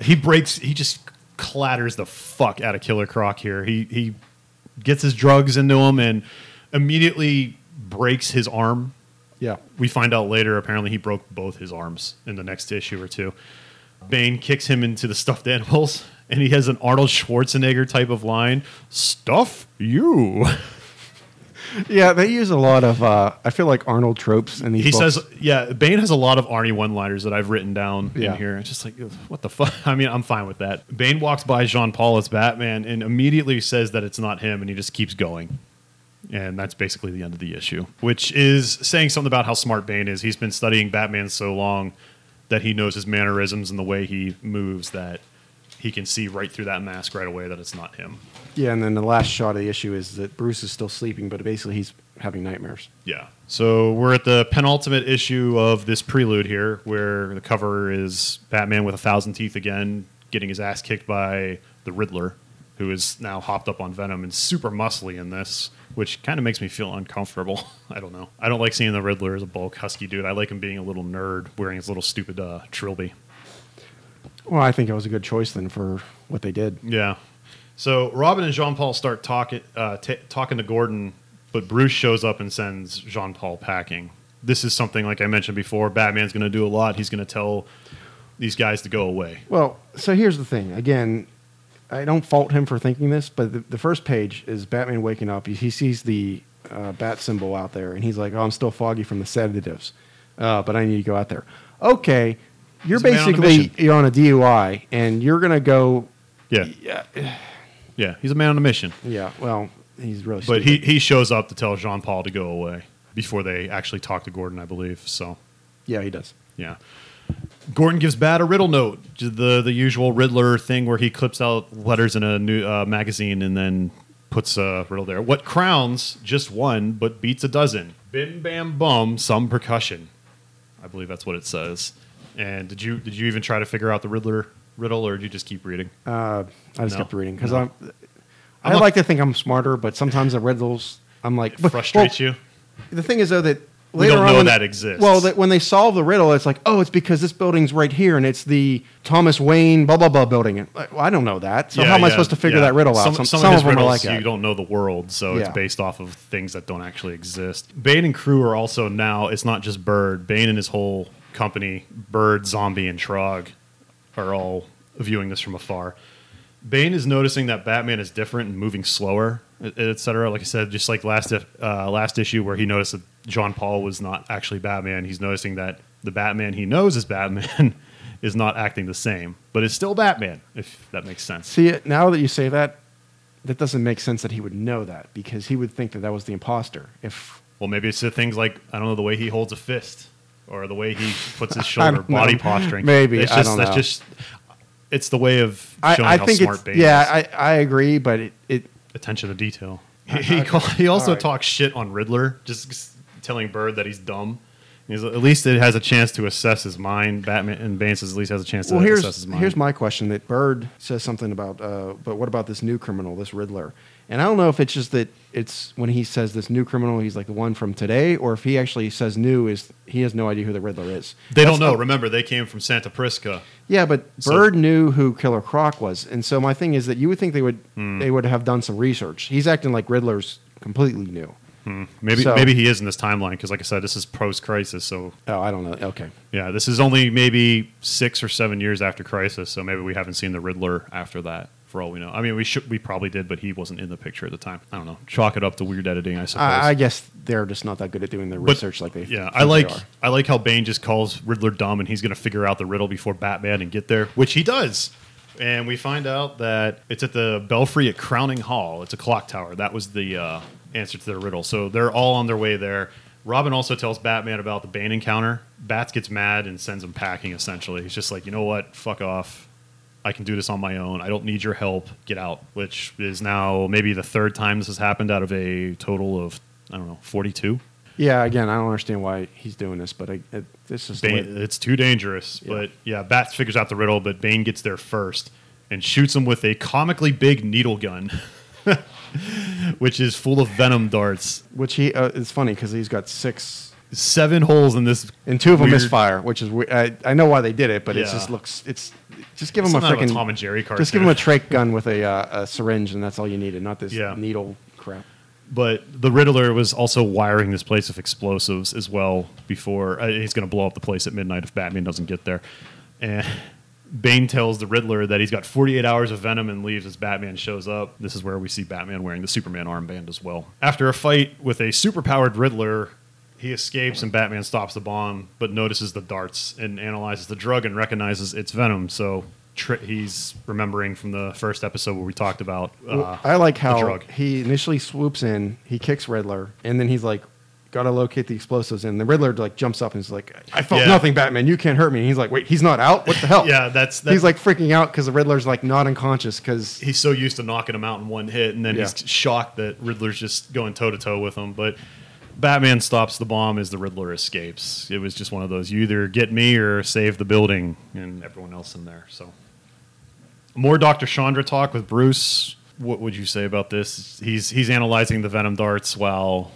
He breaks. He just clatters the fuck out of Killer Croc here. He he gets his drugs into him and immediately breaks his arm. Yeah. We find out later. Apparently, he broke both his arms in the next issue or two. Bane kicks him into the stuffed animals, and he has an Arnold Schwarzenegger type of line: "Stuff you." Yeah, they use a lot of. Uh, I feel like Arnold tropes in these. He books. says, "Yeah." Bane has a lot of Arnie one-liners that I've written down Yeah. in here. It's just like, what the fuck? I mean, I'm fine with that. Bane walks by Jean Paul as Batman and immediately says that it's not him, and he just keeps going. And that's basically the end of the issue, which is saying something about how smart Bane is. He's been studying Batman so long that he knows his mannerisms and the way he moves that he can see right through that mask right away that it's not him. Yeah, and then the last shot of the issue is that Bruce is still sleeping, but basically he's having nightmares. Yeah. So we're at the penultimate issue of this prelude here, where the cover is Batman with a thousand teeth again, getting his ass kicked by the Riddler, who is now hopped up on Venom and super muscly in this, which kind of makes me feel uncomfortable. I don't know. I don't like seeing the Riddler as a bulk husky dude. I like him being a little nerd wearing his little stupid uh, trilby. Well, I think it was a good choice then for what they did. Yeah. So Robin and Jean Paul start talking uh, t- talking to Gordon, but Bruce shows up and sends Jean Paul packing. This is something like I mentioned before. Batman's going to do a lot. He's going to tell these guys to go away. Well, so here's the thing. Again, I don't fault him for thinking this, but the, the first page is Batman waking up. He, he sees the uh, bat symbol out there, and he's like, "Oh, I'm still foggy from the sedatives, uh, but I need to go out there." Okay, you're He's a man on a basically mission. you're on a DUI, and you're gonna go. Yeah, Yeah, yeah. He's a man on a mission. yeah. Well, he's really. But stupid. he he shows up to tell Jean Paul to go away before they actually talk to Gordon, I believe. So yeah, he does. Yeah. Gordon gives Bat a riddle note, the the usual Riddler thing where he clips out letters in a new uh, magazine and then puts a riddle there. What crowns just one but beats a dozen? Bim bam bum, some percussion. I believe that's what it says. And did you did you even try to figure out the Riddler riddle, or did you just keep reading? Uh, I just No. kept reading because No. I'm. I I'm not- like to think I'm smarter, but sometimes the riddles, I'm like It but- frustrates well, you. The thing is though that We don't on know when that exists. Well, that when they solve the riddle, it's like, oh, it's because this building's right here, and it's the Thomas Wayne blah blah blah building. Like, well, I don't know that, so Yeah, how am I supposed to figure yeah. that riddle out? Some, Some, some, of his them are like you that. don't know the world, so it's based off of things that don't actually exist. Bane and crew are also now. It's not just Bird. Bane and his whole company, Bird, Zombie, and Trog, are all viewing this from afar. Bane is noticing that Batman is different and moving slower, etc. Like I said, just like last uh, last issue where he noticed that John Paul was not actually Batman, he's noticing that the Batman he knows is Batman is not acting the same, but is still Batman. If that makes sense. See, now that you say that, that doesn't make sense that he would know that because he would think that that was the imposter. If Well, maybe it's the things like I don't know the way he holds a fist or the way he puts his shoulder, don't know. body posturing. Maybe, it's I just, don't that's know. just it's the way of I, showing I how think smart Bane yeah, is. I, I agree, but it, it Attention to detail. He he, call, he also right. talks shit on Riddler, just telling Bird that he's dumb. He's, at least it has a chance to assess his mind. Batman and Bane says at least has a chance to well, assess his mind. here's my question. That Bird says something about, uh, but what about this new criminal, this Riddler? And I don't know if it's just that it's when he says this new criminal, he's like the one from today, or if he actually says new, is he has no idea who the Riddler is. they don't know. the- Remember, they came from Santa Prisca. Yeah, but So- Bird knew who Killer Croc was, and so my thing is that you would think they would Hmm. they would have done some research. He's acting like Riddler's completely new. Maybe So- maybe he is in this timeline because, like I said, this is post crisis. So Oh, I don't know. Okay, Yeah, this is only maybe six or seven years after Crisis, so maybe we haven't seen the Riddler after that. For all we know, I mean, we should we probably did, but he wasn't in the picture at the time. I don't know. Chalk it up to weird editing, I suppose. I, I guess they're just not that good at doing their But, research like they. yeah, I like. I like how Bane just calls Riddler dumb, and he's going to figure out the riddle before Batman and get there, which he does. And we find out that it's at the Belfry at Crowning Hall. It's a clock tower. That was the uh, answer to their riddle. So they're all on their way there. Robin also tells Batman about the Bane encounter. Bats gets mad and sends him packing. Essentially, he's just like, you know what, fuck off. I can do this on my own. I don't need your help. Get out. Which is now maybe the third time this has happened out of a total of I don't know forty-two. Yeah, again, I don't understand why he's doing this, but I, it, this is Bane, it's too dangerous. Yeah. But yeah, Bats figures out the riddle, but Bane gets there first and shoots him with a comically big needle gun, which is full of venom darts. which he uh, it's funny because he's got six Seven holes in this. and two of them weird- misfire, which is we- I, I know why they did it, but it Yeah. just looks it's just give him a freaking Tom and Jerry cartoon. just give him a trach gun with a, uh, a syringe and that's all you needed, not this Yeah. needle crap. But the Riddler was also wiring this place with explosives as well before uh, he's going to blow up the place at midnight if Batman doesn't get there. And Bane tells the Riddler that he's got 48 hours of venom and leaves as Batman shows up. This is where we see Batman wearing the Superman armband as well. After a fight with a superpowered Riddler, he escapes and Batman stops the bomb, but notices the darts and analyzes the drug and recognizes it's venom. So tr- he's remembering from the first episode where we talked about. Uh, I like how he initially swoops in, he kicks Riddler, and then he's like, "Gotta locate the explosives." And the Riddler like jumps up and is like, "I felt Yeah. nothing, Batman. You can't hurt me." And he's like, "Wait, he's not out? What the hell?" Yeah, that's, that's he's like freaking out because the Riddler's like not unconscious because he's so used to knocking him out in one hit, and then Yeah. he's shocked that Riddler's just going toe to toe with him. But Batman stops the bomb as the Riddler escapes. It was just one of those: you either get me or save the building and everyone else in there. So, more Doctor Shondra talk with Bruce. What would you say about this? He's he's analyzing the venom darts while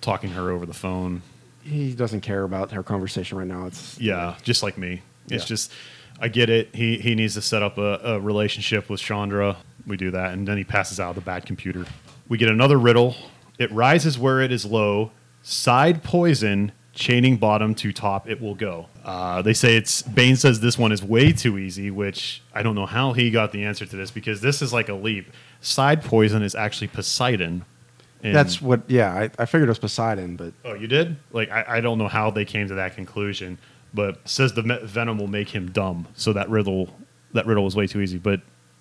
talking her over the phone. he doesn't care about her conversation right now. It's Yeah, just like me. It's Yeah. just, I get it. He he needs to set up a, a relationship with Shondra. We do that, and then he passes out the bad computer. We get another riddle. It rises where it is low. Side poison, chaining bottom to top. It will go. Uh, they say it's. Bane says this one is way too easy, which I don't know how he got the answer to this because this is like a leap. Side poison is actually Poseidon. And- that's what. Yeah, I, I figured it was Poseidon, but Oh, you did? Like, I, I don't know how they came to that conclusion, but says the me- venom will make him dumb. So that riddle, that riddle was way too easy. But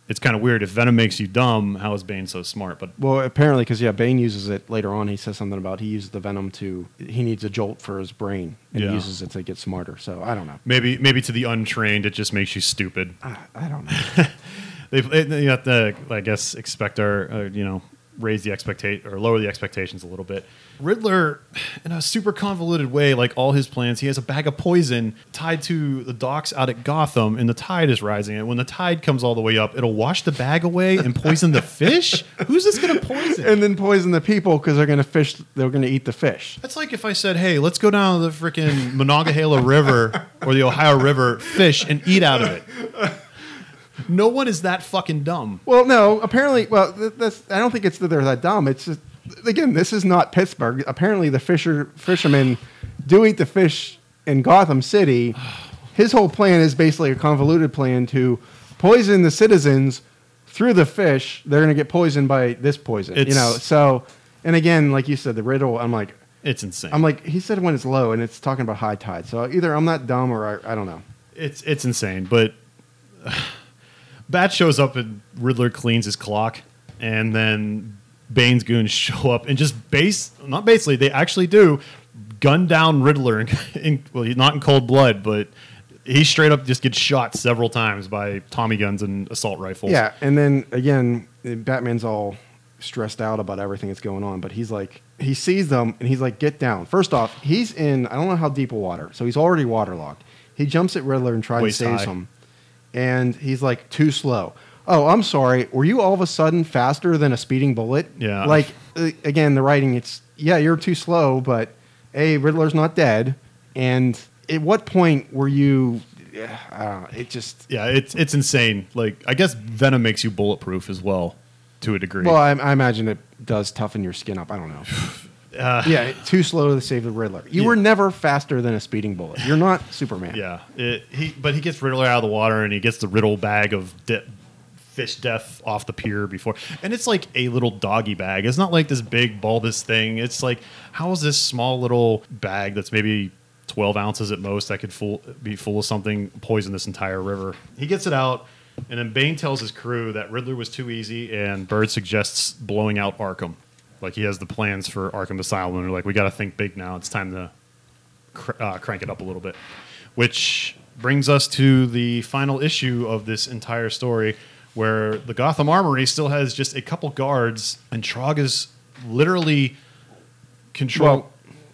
it's kind of weird. If venom makes you dumb, how is Bane so smart? But well, apparently because yeah, Bane uses it later on. He says something about he uses the venom to he needs a jolt for his brain and Yeah. he uses it to get smarter. So I don't know. maybe, maybe to the untrained, it just makes you stupid. I, I don't know. They, they you have to, I guess, expect our, uh, you know, raise the expectate or lower the expectations a little bit. Riddler, in a super convoluted way, like all his plans, he has a bag of poison tied to the docks out at Gotham, and the tide is rising. And when the tide comes all the way up, it'll wash the bag away and poison the fish. Who's this going to poison? and then poison the people because they're going to fish. They're going to eat the fish. That's like if I said, "Hey, let's go down to the freaking Monongahela River or the Ohio River, fish and eat out of it." No one is that fucking dumb. Well, no. Apparently, well, th- that's. I don't think it's that they're that dumb. It's just again, this is not Pittsburgh. Apparently, the fisher fishermen do eat the fish in Gotham City. His whole plan is basically a convoluted plan to poison the citizens through the fish. They're going to get poisoned by this poison. you It's- know. So, and again, like you said, the riddle. I'm like, It's insane. I'm like, he said when it's low, and it's talking about high tide. So either I'm not dumb or I, I don't know. it's it's insane. But Bat shows up and Riddler cleans his clock, and then Bane's goons show up and just base not basically they actually do gun down Riddler in, in well he's not in cold blood, but he straight up just gets shot several times by Tommy guns and assault rifles. Yeah, and then again, Batman's all stressed out about everything that's going on, but he's like, he sees them and he's like, get down. First off, he's in, I don't know how deep a water, so he's already waterlogged. He jumps at Riddler and tries Waist to save him, and he's like, too slow. Oh, I'm sorry. Were you all of a sudden faster than a speeding bullet? Yeah. Like, uh, again, the writing, it's, yeah, you're too slow, but A, Riddler's not dead. And at what point were you, yeah, I don't know, it just, Yeah, it's it's insane. Like I guess Venom makes you bulletproof as well, to a degree. Well, I, I imagine it does toughen your skin up. I don't know. Uh, yeah, too slow to save the Riddler. You Yeah. were never faster than a speeding bullet. You're not Superman. Yeah, it, he but he gets Riddler out of the water and he gets the Riddle bag of de- fish death off the pier before, and it's like a little doggy bag. It's not like this big bulbous thing. It's like how is this small little bag that's maybe twelve ounces at most that could full, be full of something poison this entire river? He gets it out. And then Bane tells his crew that Riddler was too easy, and Bird suggests blowing out Arkham. Like he has the plans for Arkham Asylum, and they're like, "We got to think big now. It's time to cr- uh, crank it up a little bit. Which brings us to the final issue of this entire story, where the Gotham Armory still has just a couple guards, and Trog is literally control. Well,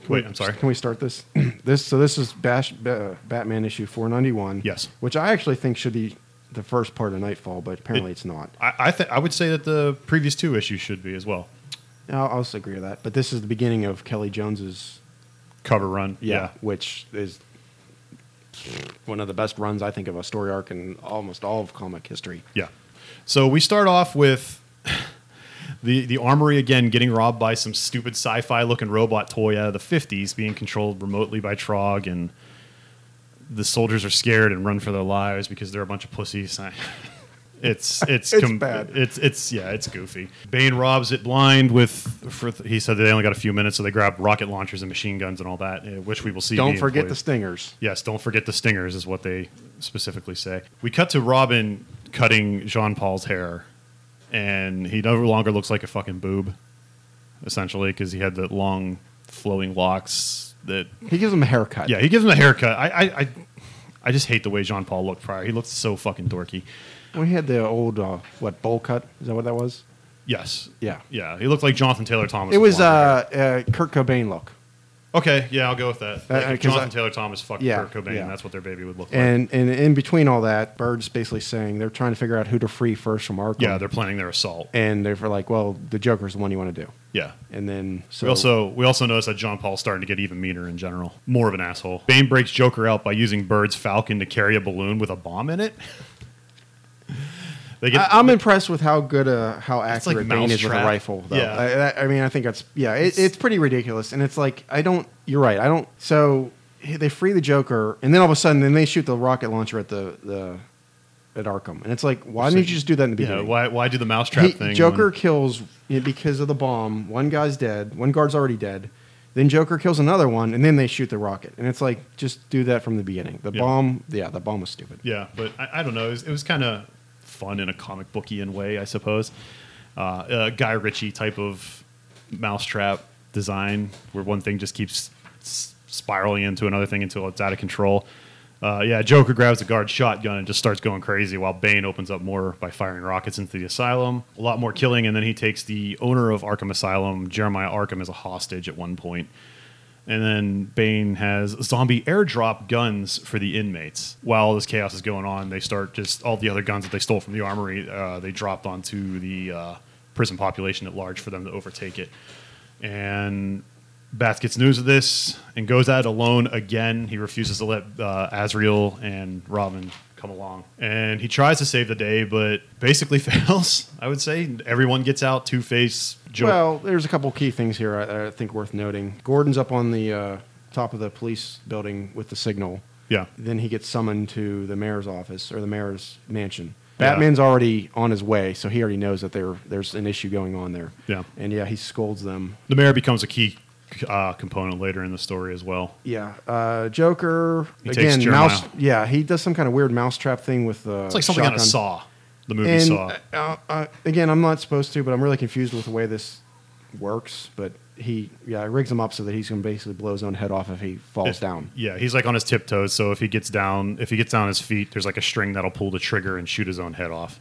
Wait, I'm sorry. Can we start this? this so this is Bash, uh, Batman issue 491. Yes. Which I actually think should be the first part of Knightfall, but apparently it's not. I I, th- I would say that the previous two issues should be as well. I'll, I'll also agree with that. But this is the beginning of Kelly Jones's Cover run, yeah. which is one of the best runs I think of a story arc in almost all of comic history. Yeah. So we start off with the the armory again getting robbed by some stupid sci-fi looking robot toy out of the 50s being controlled remotely by Trog and the soldiers are scared and run for their lives because they're a bunch of pussies. It's it's It's bad. It's it's yeah, it's goofy. Bane robs it blind with for he said they only got a few minutes so they grab rocket launchers and machine guns and all that, uh, which we will see Don't forget the stingers. Yes, don't forget the stingers, is what they specifically say. We cut to Robin cutting Jean Paul's hair, and he no longer looks like a fucking boob, essentially, because he had the long, flowing locks. That He gives him a haircut. yeah, he gives him a haircut. I I, I, I just hate the way Jean Paul looked prior. He looked so fucking dorky. He had the old uh, what bowl cut? Is that what that was? Yes. Yeah. Yeah, he looked like Jonathan Taylor Thomas. It was uh, uh, Kurt Cobain look. okay. Yeah, I'll go with that. Uh, Like, if 'cause Jonathan I- Taylor Thomas fucked Yeah, Kurt Cobain. yeah. That's what their baby would look like. And and in between all that, Bird's basically saying they're trying to figure out who to free first from Arkham. yeah, they're planning their assault. and they're like, well, the Joker's the one you want to do. Yeah. And then so we also we also notice that John Paul's starting to get even meaner in general. More of an asshole. Bane breaks Joker out by using Bird's Falcon to carry a balloon with a bomb in it. get I, I'm impressed with how good uh, how It's like accurate Bane is with a rifle. Though. Yeah. I, I- I mean, I think that's yeah, it, it's pretty ridiculous, and it's like I don't. You're right. I don't. So they free the Joker, and then all of a sudden, then they shoot the rocket launcher at the the at Arkham, and it's like, why didn't you just do that in the yeah. beginning? Why why do the mousetrap He- thing? Joker when- kills yeah, because of the bomb. One guy's dead. One guard's already dead. Then Joker kills another one, and then they shoot the rocket. And it's like, just do that from the beginning. The Yeah. bomb, yeah, the bomb was stupid. yeah, but I, I don't know. It was, it was kind of fun in a comic booky way, I suppose. Uh, a Guy Ritchie type of mousetrap design, where one thing just keeps s- spiraling into another thing until it's out of control. Uh, yeah, Joker grabs the guard shotgun and just starts going crazy while Bane opens up more by firing rockets into the asylum. A lot more killing, and then he takes the owner of Arkham Asylum, Jeremiah Arkham, as a hostage at one point. And then Bane has zombie airdrop guns for the inmates. While this chaos is going on, they start just all the other guns that they stole from the armory, uh, they dropped onto the uh, prison population at large for them to overtake it. And Bath gets news of this and goes at it alone again. He refuses to let uh, Azrael and Robin come along. And he tries to save the day, but basically fails, I would say. Everyone gets out Two Face, Joker. Well, there's a couple key things here I, I think worth noting. Gordon's up on the uh, top of the police building with the signal. yeah. Then he gets summoned to the mayor's office or the mayor's mansion. Yeah. Batman's already on his way, so he already knows that there there's an issue going on there. Yeah. And yeah, he scolds them. The mayor becomes a key uh, component later in the story as well. Yeah. Uh, Joker He again. Mouse. Yeah, he does some kind of weird mousetrap thing with the. It's like something on a Saw, the movie And Saw. uh, uh, again, I'm not supposed to, but I'm really confused with the way this works. But he, yeah, rigs him up so that he's going to basically blow his own head off if he falls If- down. Yeah, he's like on his tiptoes. So if he gets down, if he gets down on his feet, there's like a string that'll pull the trigger and shoot his own head off.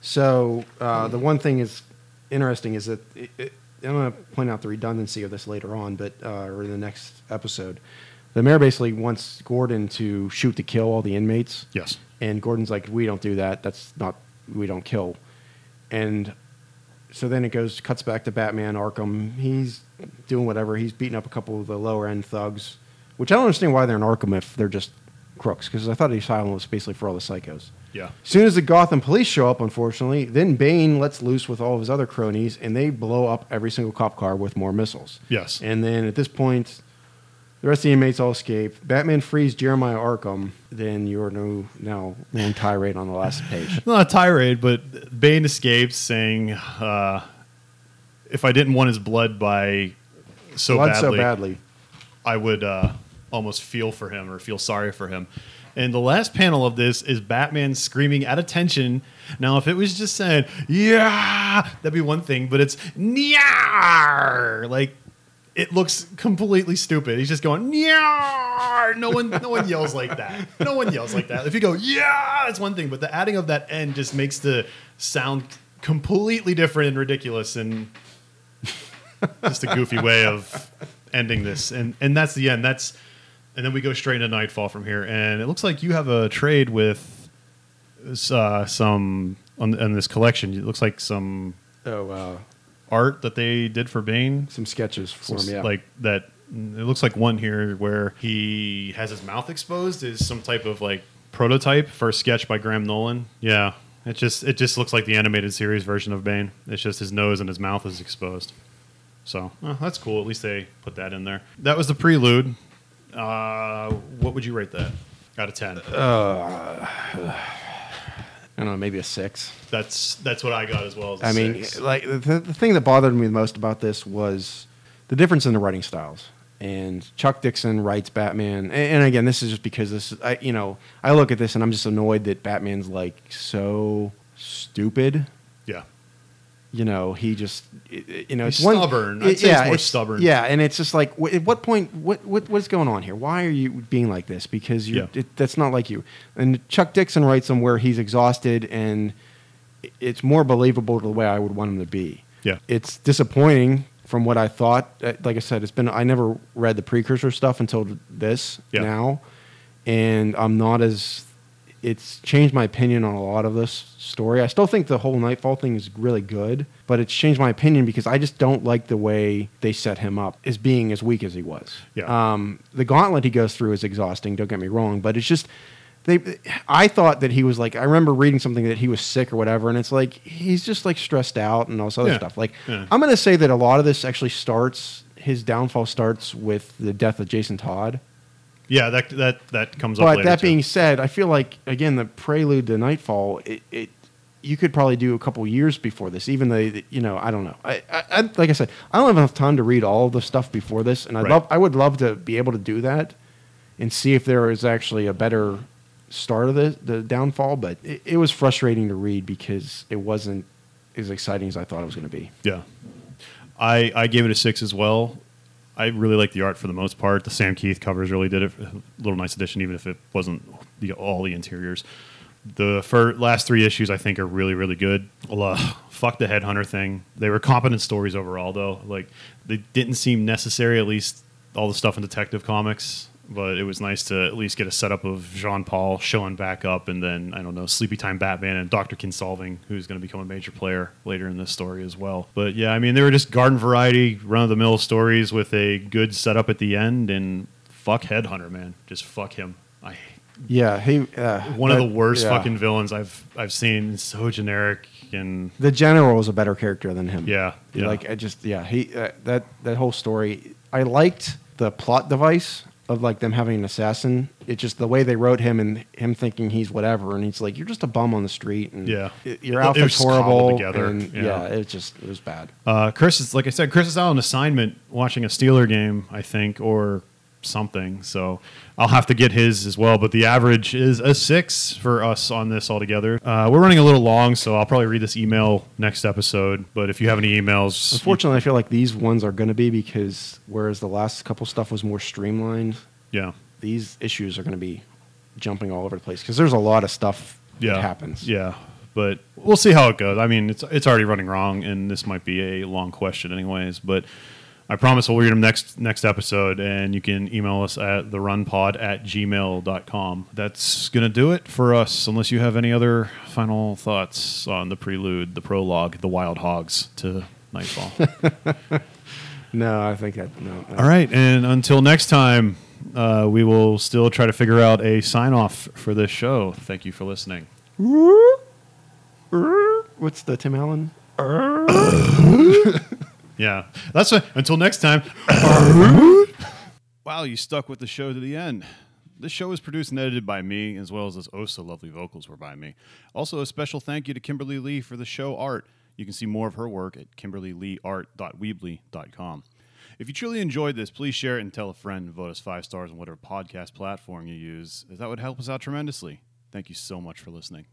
So uh, the one thing is interesting is that it, it, I'm going to point out the redundancy of this later on, but uh, or in the next episode, the mayor basically wants Gordon to shoot to kill all the inmates, Yes. and Gordon's like, "We don't do that. That's not we don't kill." And so then it goes cuts back to Batman Arkham. He's doing whatever. He's beating up a couple of the lower end thugs, which I don't understand why they're in Arkham if they're just crooks. Because I thought the asylum was basically for all the psychos. Yeah. As soon as the Gotham police show up, unfortunately, then Bane lets loose with all of his other cronies, and they blow up every single cop car with more missiles. Yes. And then at this point, the rest of the inmates all escape. Batman frees Jeremiah Arkham. Then you're no now long tirade on the last page. Not a tirade, but Bane escapes saying, uh, "If I didn't want his blood by so Blood badly, so badly. I would uh, almost feel for him or feel sorry for him." And the last panel of this is Batman screaming at attention. Now, if it was just saying "yeah," that'd be one thing, but it's "nyar," like it looks completely stupid. He's just going "nyar." No one, no one yells like that. No one yells like that. If you go "yeah," that's one thing, but the adding of that end just makes the sound completely different and ridiculous and just a goofy way of ending this. And and that's the end. That's and then we go straight into Knightfall from here. And it looks like you have a trade with uh, some on, on this collection. It looks like some Oh, uh, art that they did for Bane. some sketches for Some- him. Yeah. Like that. It looks like one here where he has his mouth exposed is some type of like prototype for a sketch by Graham Nolan. Yeah. It just it just looks like the animated series version of Bane. It's just his nose and his mouth is exposed. So uh, that's cool. At least they put that in there. That was the prelude. Uh, what would you rate that out of ten? I don't know, maybe a six. That's that's what I got as well. As a I mean, six. like the, the thing that bothered me the most about this was the difference in the writing styles. And Chuck Dixon writes Batman, and, and again, this is just because this, is- I you know, I look at this and I'm just annoyed that Batman's like so stupid. yeah, You know, he just, it- it- you know, it's one- stubborn. I'd say he's more stubborn. Yeah, and it's just like, at what point, what, what, what's going on here? Why are you being like this? Because you're, Yeah. it, that's not like you. And Chuck Dixon writes him where he's exhausted, and it's more believable to the way I would want him to be. yeah, It's disappointing from what I thought. Uh, Like I said, it's been I never read the precursor stuff until this Yeah. now, and I'm not as. It's changed my opinion on a lot of this story. I still think the whole Knightfall thing is really good, but it's changed my opinion because I just don't like the way they set him up as being as weak as he was. Yeah. Um, the gauntlet he goes through is exhausting. Don't get me wrong, but it's just they. I thought that he was like. I remember reading something that he was sick or whatever, and it's like he's just like stressed out and all this other Yeah. stuff. Like Yeah. I'm going to say that a lot of this actually starts. His downfall starts with the death of Jason Todd. Yeah. That that that comes up. But that too. being said, I feel like again the prelude to Knightfall. It, it you could probably do a couple years before this, even though you know I don't know. I, I, I like I said, I don't have enough time to read all the stuff before this, and I Right. love I would love to be able to do that and see if there is actually a better start of the the downfall. But it, it was frustrating to read because it wasn't as exciting as I thought it was going to be. Yeah. I, I gave it a six as well. I really like the art for the most part. The Sam Kieth covers really did. A little nice addition, even if it wasn't the, all the interiors. The last three issues I think are really really good. Uh, fuck the headhunter thing. They were competent stories overall though. Like they didn't seem necessary. At least all the stuff in Detective Comics. But it was nice to at least get a setup of Jean Paul showing back up, and then I don't know Sleepy Time Batman and Doctor Kinsolving, who's going to become a major player later in this story as well. But yeah, I mean they were just garden variety, run of the mill stories with a good setup at the end, and fuck Headhunter, man, just fuck him. I Yeah, he uh, one of the worst yeah. fucking villains I've I've seen. So generic and The general is a better character than him. yeah, yeah. Like I just yeah he uh, that that whole story. I liked the plot device of like them having an assassin. It's just the way they wrote him and him thinking he's whatever, and he's like you're just a bum on the street, and Yeah. your It- it outfit's horrible. together, and yeah. yeah, it just it was bad. Uh, Chris is like I said, Chris is out on assignment watching a Steeler game, I think, or something. So I'll have to get his as well. But the average is a six for us on this altogether. Uh, we're running a little long, so I'll probably read this email next episode. But if you have any emails, Unfortunately, I feel like these ones are going to be because whereas the last couple stuff was more streamlined, yeah, these issues are going to be jumping all over the place because there's a lot of stuff yeah, that happens. Yeah, but we'll see how it goes. I mean, it's it's already running wrong, and this might be a long question, anyways. But I promise we'll read them next next episode, and you can email us at therunpod at gmail.com. That's gonna do it for us, unless you have any other final thoughts on the prelude, the prologue, the wild hogs to Knightfall. No, I think that no. no. All right, and until next time, uh, we will still try to figure out a sign off for this show. Thank you for listening. What's the Tim Allen? Yeah, that's a, until next time. wow, you stuck with the show to the end. This show is produced and edited by me, as well as those oh so lovely vocals were by me. Also, a special thank you to Kimberly Lee for the show art. You can see more of her work at kimberlyleeart.weebly.com. If you truly enjoyed this, please share it and tell a friend and vote us five stars on whatever podcast platform you use, as that would help us out tremendously. Thank you so much for listening.